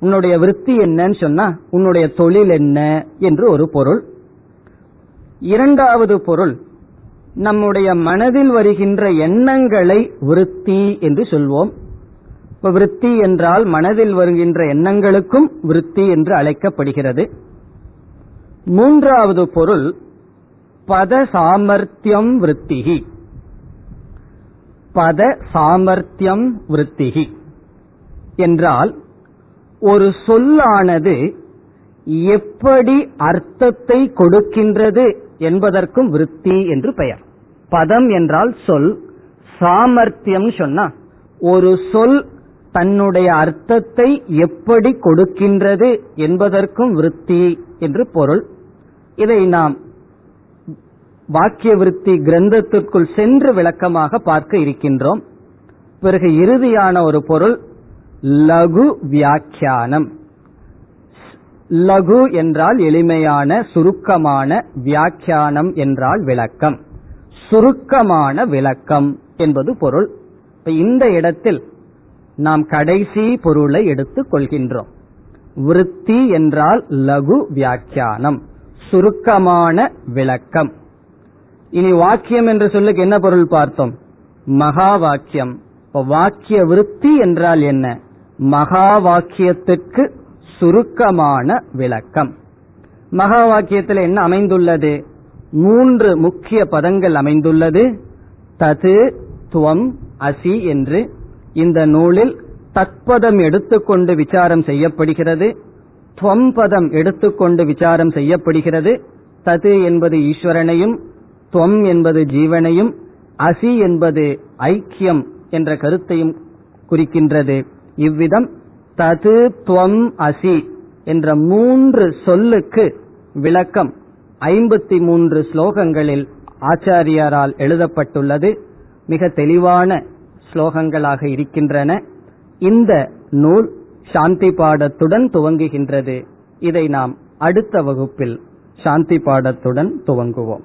உன்னுடைய விருத்தி என்னன்னு சொன்னா உன்னுடைய தொழில் என்ன என்று ஒரு பொருள். இரண்டாவது பொருள் நம்முடைய மனதில் வருகின்ற எண்ணங்களை விருத்தி என்று சொல்வோம். இப்ப விருத்தி என்றால் மனதில் வருகின்ற எண்ணங்களுக்கும் விருத்தி என்று அழைக்கப்படுகிறது. மூன்றாவது பொருள் பத சாமர்த்தியம் விருத்திகி. பத சாமர்த்தியம் விருத்திகி என்றால் ஒரு சொல்லானது எப்படி அர்த்தத்தை கொடுக்கின்றது என்பதற்கும் விருத்தி என்று பெயர். பதம் என்றால் சொல் சாமர்த்தியம் சொன்னா ஒரு சொல் தன்னுடைய அர்த்தத்தை எப்படி கொடுக்கின்றது என்பதற்கும் விருத்தி என்று பொருள். இதை நாம் வாக்கிய விருத்தி கிரந்தத்திற்குள் சென்று விளக்கமாக பார்க்க இருக்கின்றோம். பிறகு இறுதியான ஒரு பொருள் லகு வியாக்கியானம். லகு என்றால் எளிமையான சுருக்கமான வியாக்கியானம் என்றால் விளக்கம். சுருக்கமான விளக்கம் என்பது பொருள். இந்த இடத்தில் நாம் கடைசி பொருளை எடுத்துக் கொள்கின்றோம். விருத்தி என்றால் லகு வியாக்கியானம் சுருக்கமான விளக்கம். இனி வாக்கியம் என்ற சொல்லுக்கு என்ன பொருள் பார்த்தோம்? மகா வாக்கியம். வாக்கிய விருத்தி என்றால் என்ன? மகா வாக்கியத்துக்கு சுருக்கமான விளக்கம். மகா வாக்கியத்தில் என்ன அமைந்துள்ளது? மூன்று முக்கிய பதங்கள் அமைந்துள்ளது. தது துவம் அசி என்று இந்த நூலில் தத்பதம் எடுத்துக்கொண்டு விசாரம் செய்யப்படுகிறது. துவம் பதம் எடுத்துக்கொண்டு விசாரம் செய்யப்படுகிறது. தது என்பது ஈஸ்வரனையும் துவம் என்பது ஜீவனையும் அசி என்பது ஐக்கியம் என்ற கருத்தையும் குறிக்கின்றது. இவ்விதம் தது துவம் அசி என்ற மூன்று சொல்லுக்கு விளக்கம் ஐம்பத்தி மூன்று ஸ்லோகங்களில் ஆச்சாரியாரால் எழுதப்பட்டுள்ளது. மிக தெளிவான ஸ்லோகங்களாக இருக்கின்றன. இந்த நூல் சாந்தி பாடத்துடன் துவங்குகின்றது. இதை நாம் அடுத்த வகுப்பில் சாந்தி பாடத்துடன் துவங்குவோம்.